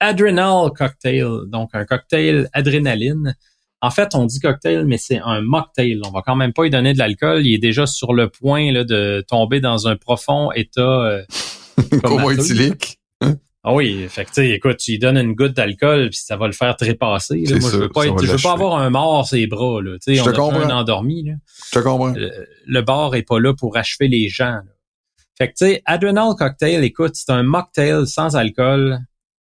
adrenal cocktail, donc un cocktail adrénaline. En fait, on dit cocktail, mais c'est un mocktail. On va quand même pas lui donner de l'alcool. Il est déjà sur le point là, de tomber dans un profond état. euh, Coma comateux. éthylique. Ah oui, fait que écoute, tu lui donnes une goutte d'alcool puis ça va le faire trépasser. là. Moi, je veux pas être, je veux pas avoir un mort sur les bras. Là. Tu sais, Je on te a comprends. un endormi. Là Je te comprends. le, le bar est pas là pour achever les gens. là. Fait que tu sais, Adrenal Cocktail, écoute, c'est un mocktail sans alcool,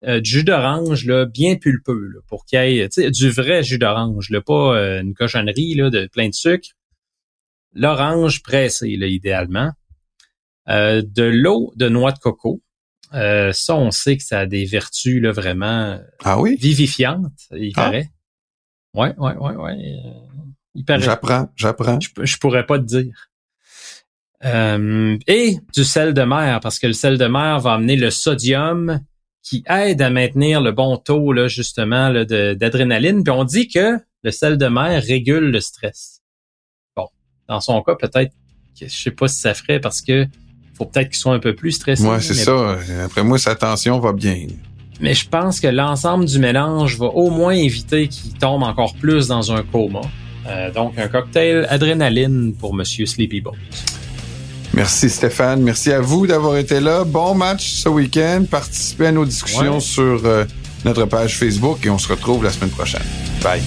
euh, du jus d'orange là, bien pulpeux là, pour qu'il y ait tu sais, du vrai jus d'orange, là, pas euh, une cochonnerie là, de plein de sucre. L'orange pressé, là, idéalement. Euh, de l'eau de noix de coco. Euh, ça, on sait que ça a des vertus là, vraiment Ah oui? vivifiantes, il Ah. paraît. Ouais, ouais, ouais, ouais. euh, il paraît. J'apprends, j'apprends. Je, je pourrais pas te dire. Euh, et du sel de mer, parce que le sel de mer va amener le sodium qui aide à maintenir le bon taux, là, justement, là, de- d'adrénaline. Puis on dit que le sel de mer régule le stress. Bon, dans son cas, peut-être que je sais pas si ça ferait parce que faut peut-être qu'il soit un peu plus stressé. Moi, c'est ça. Après moi, sa tension va bien. mais je pense que l'ensemble du mélange va au moins éviter qu'il tombe encore plus dans un coma. Euh, donc, un cocktail adrénaline pour Monsieur Sleepy Bones. Merci Stéphane. Merci à vous d'avoir été là. Bon match ce week-end. Participez à nos discussions Ouais. sur euh, notre page Facebook et on se retrouve la semaine prochaine. Bye.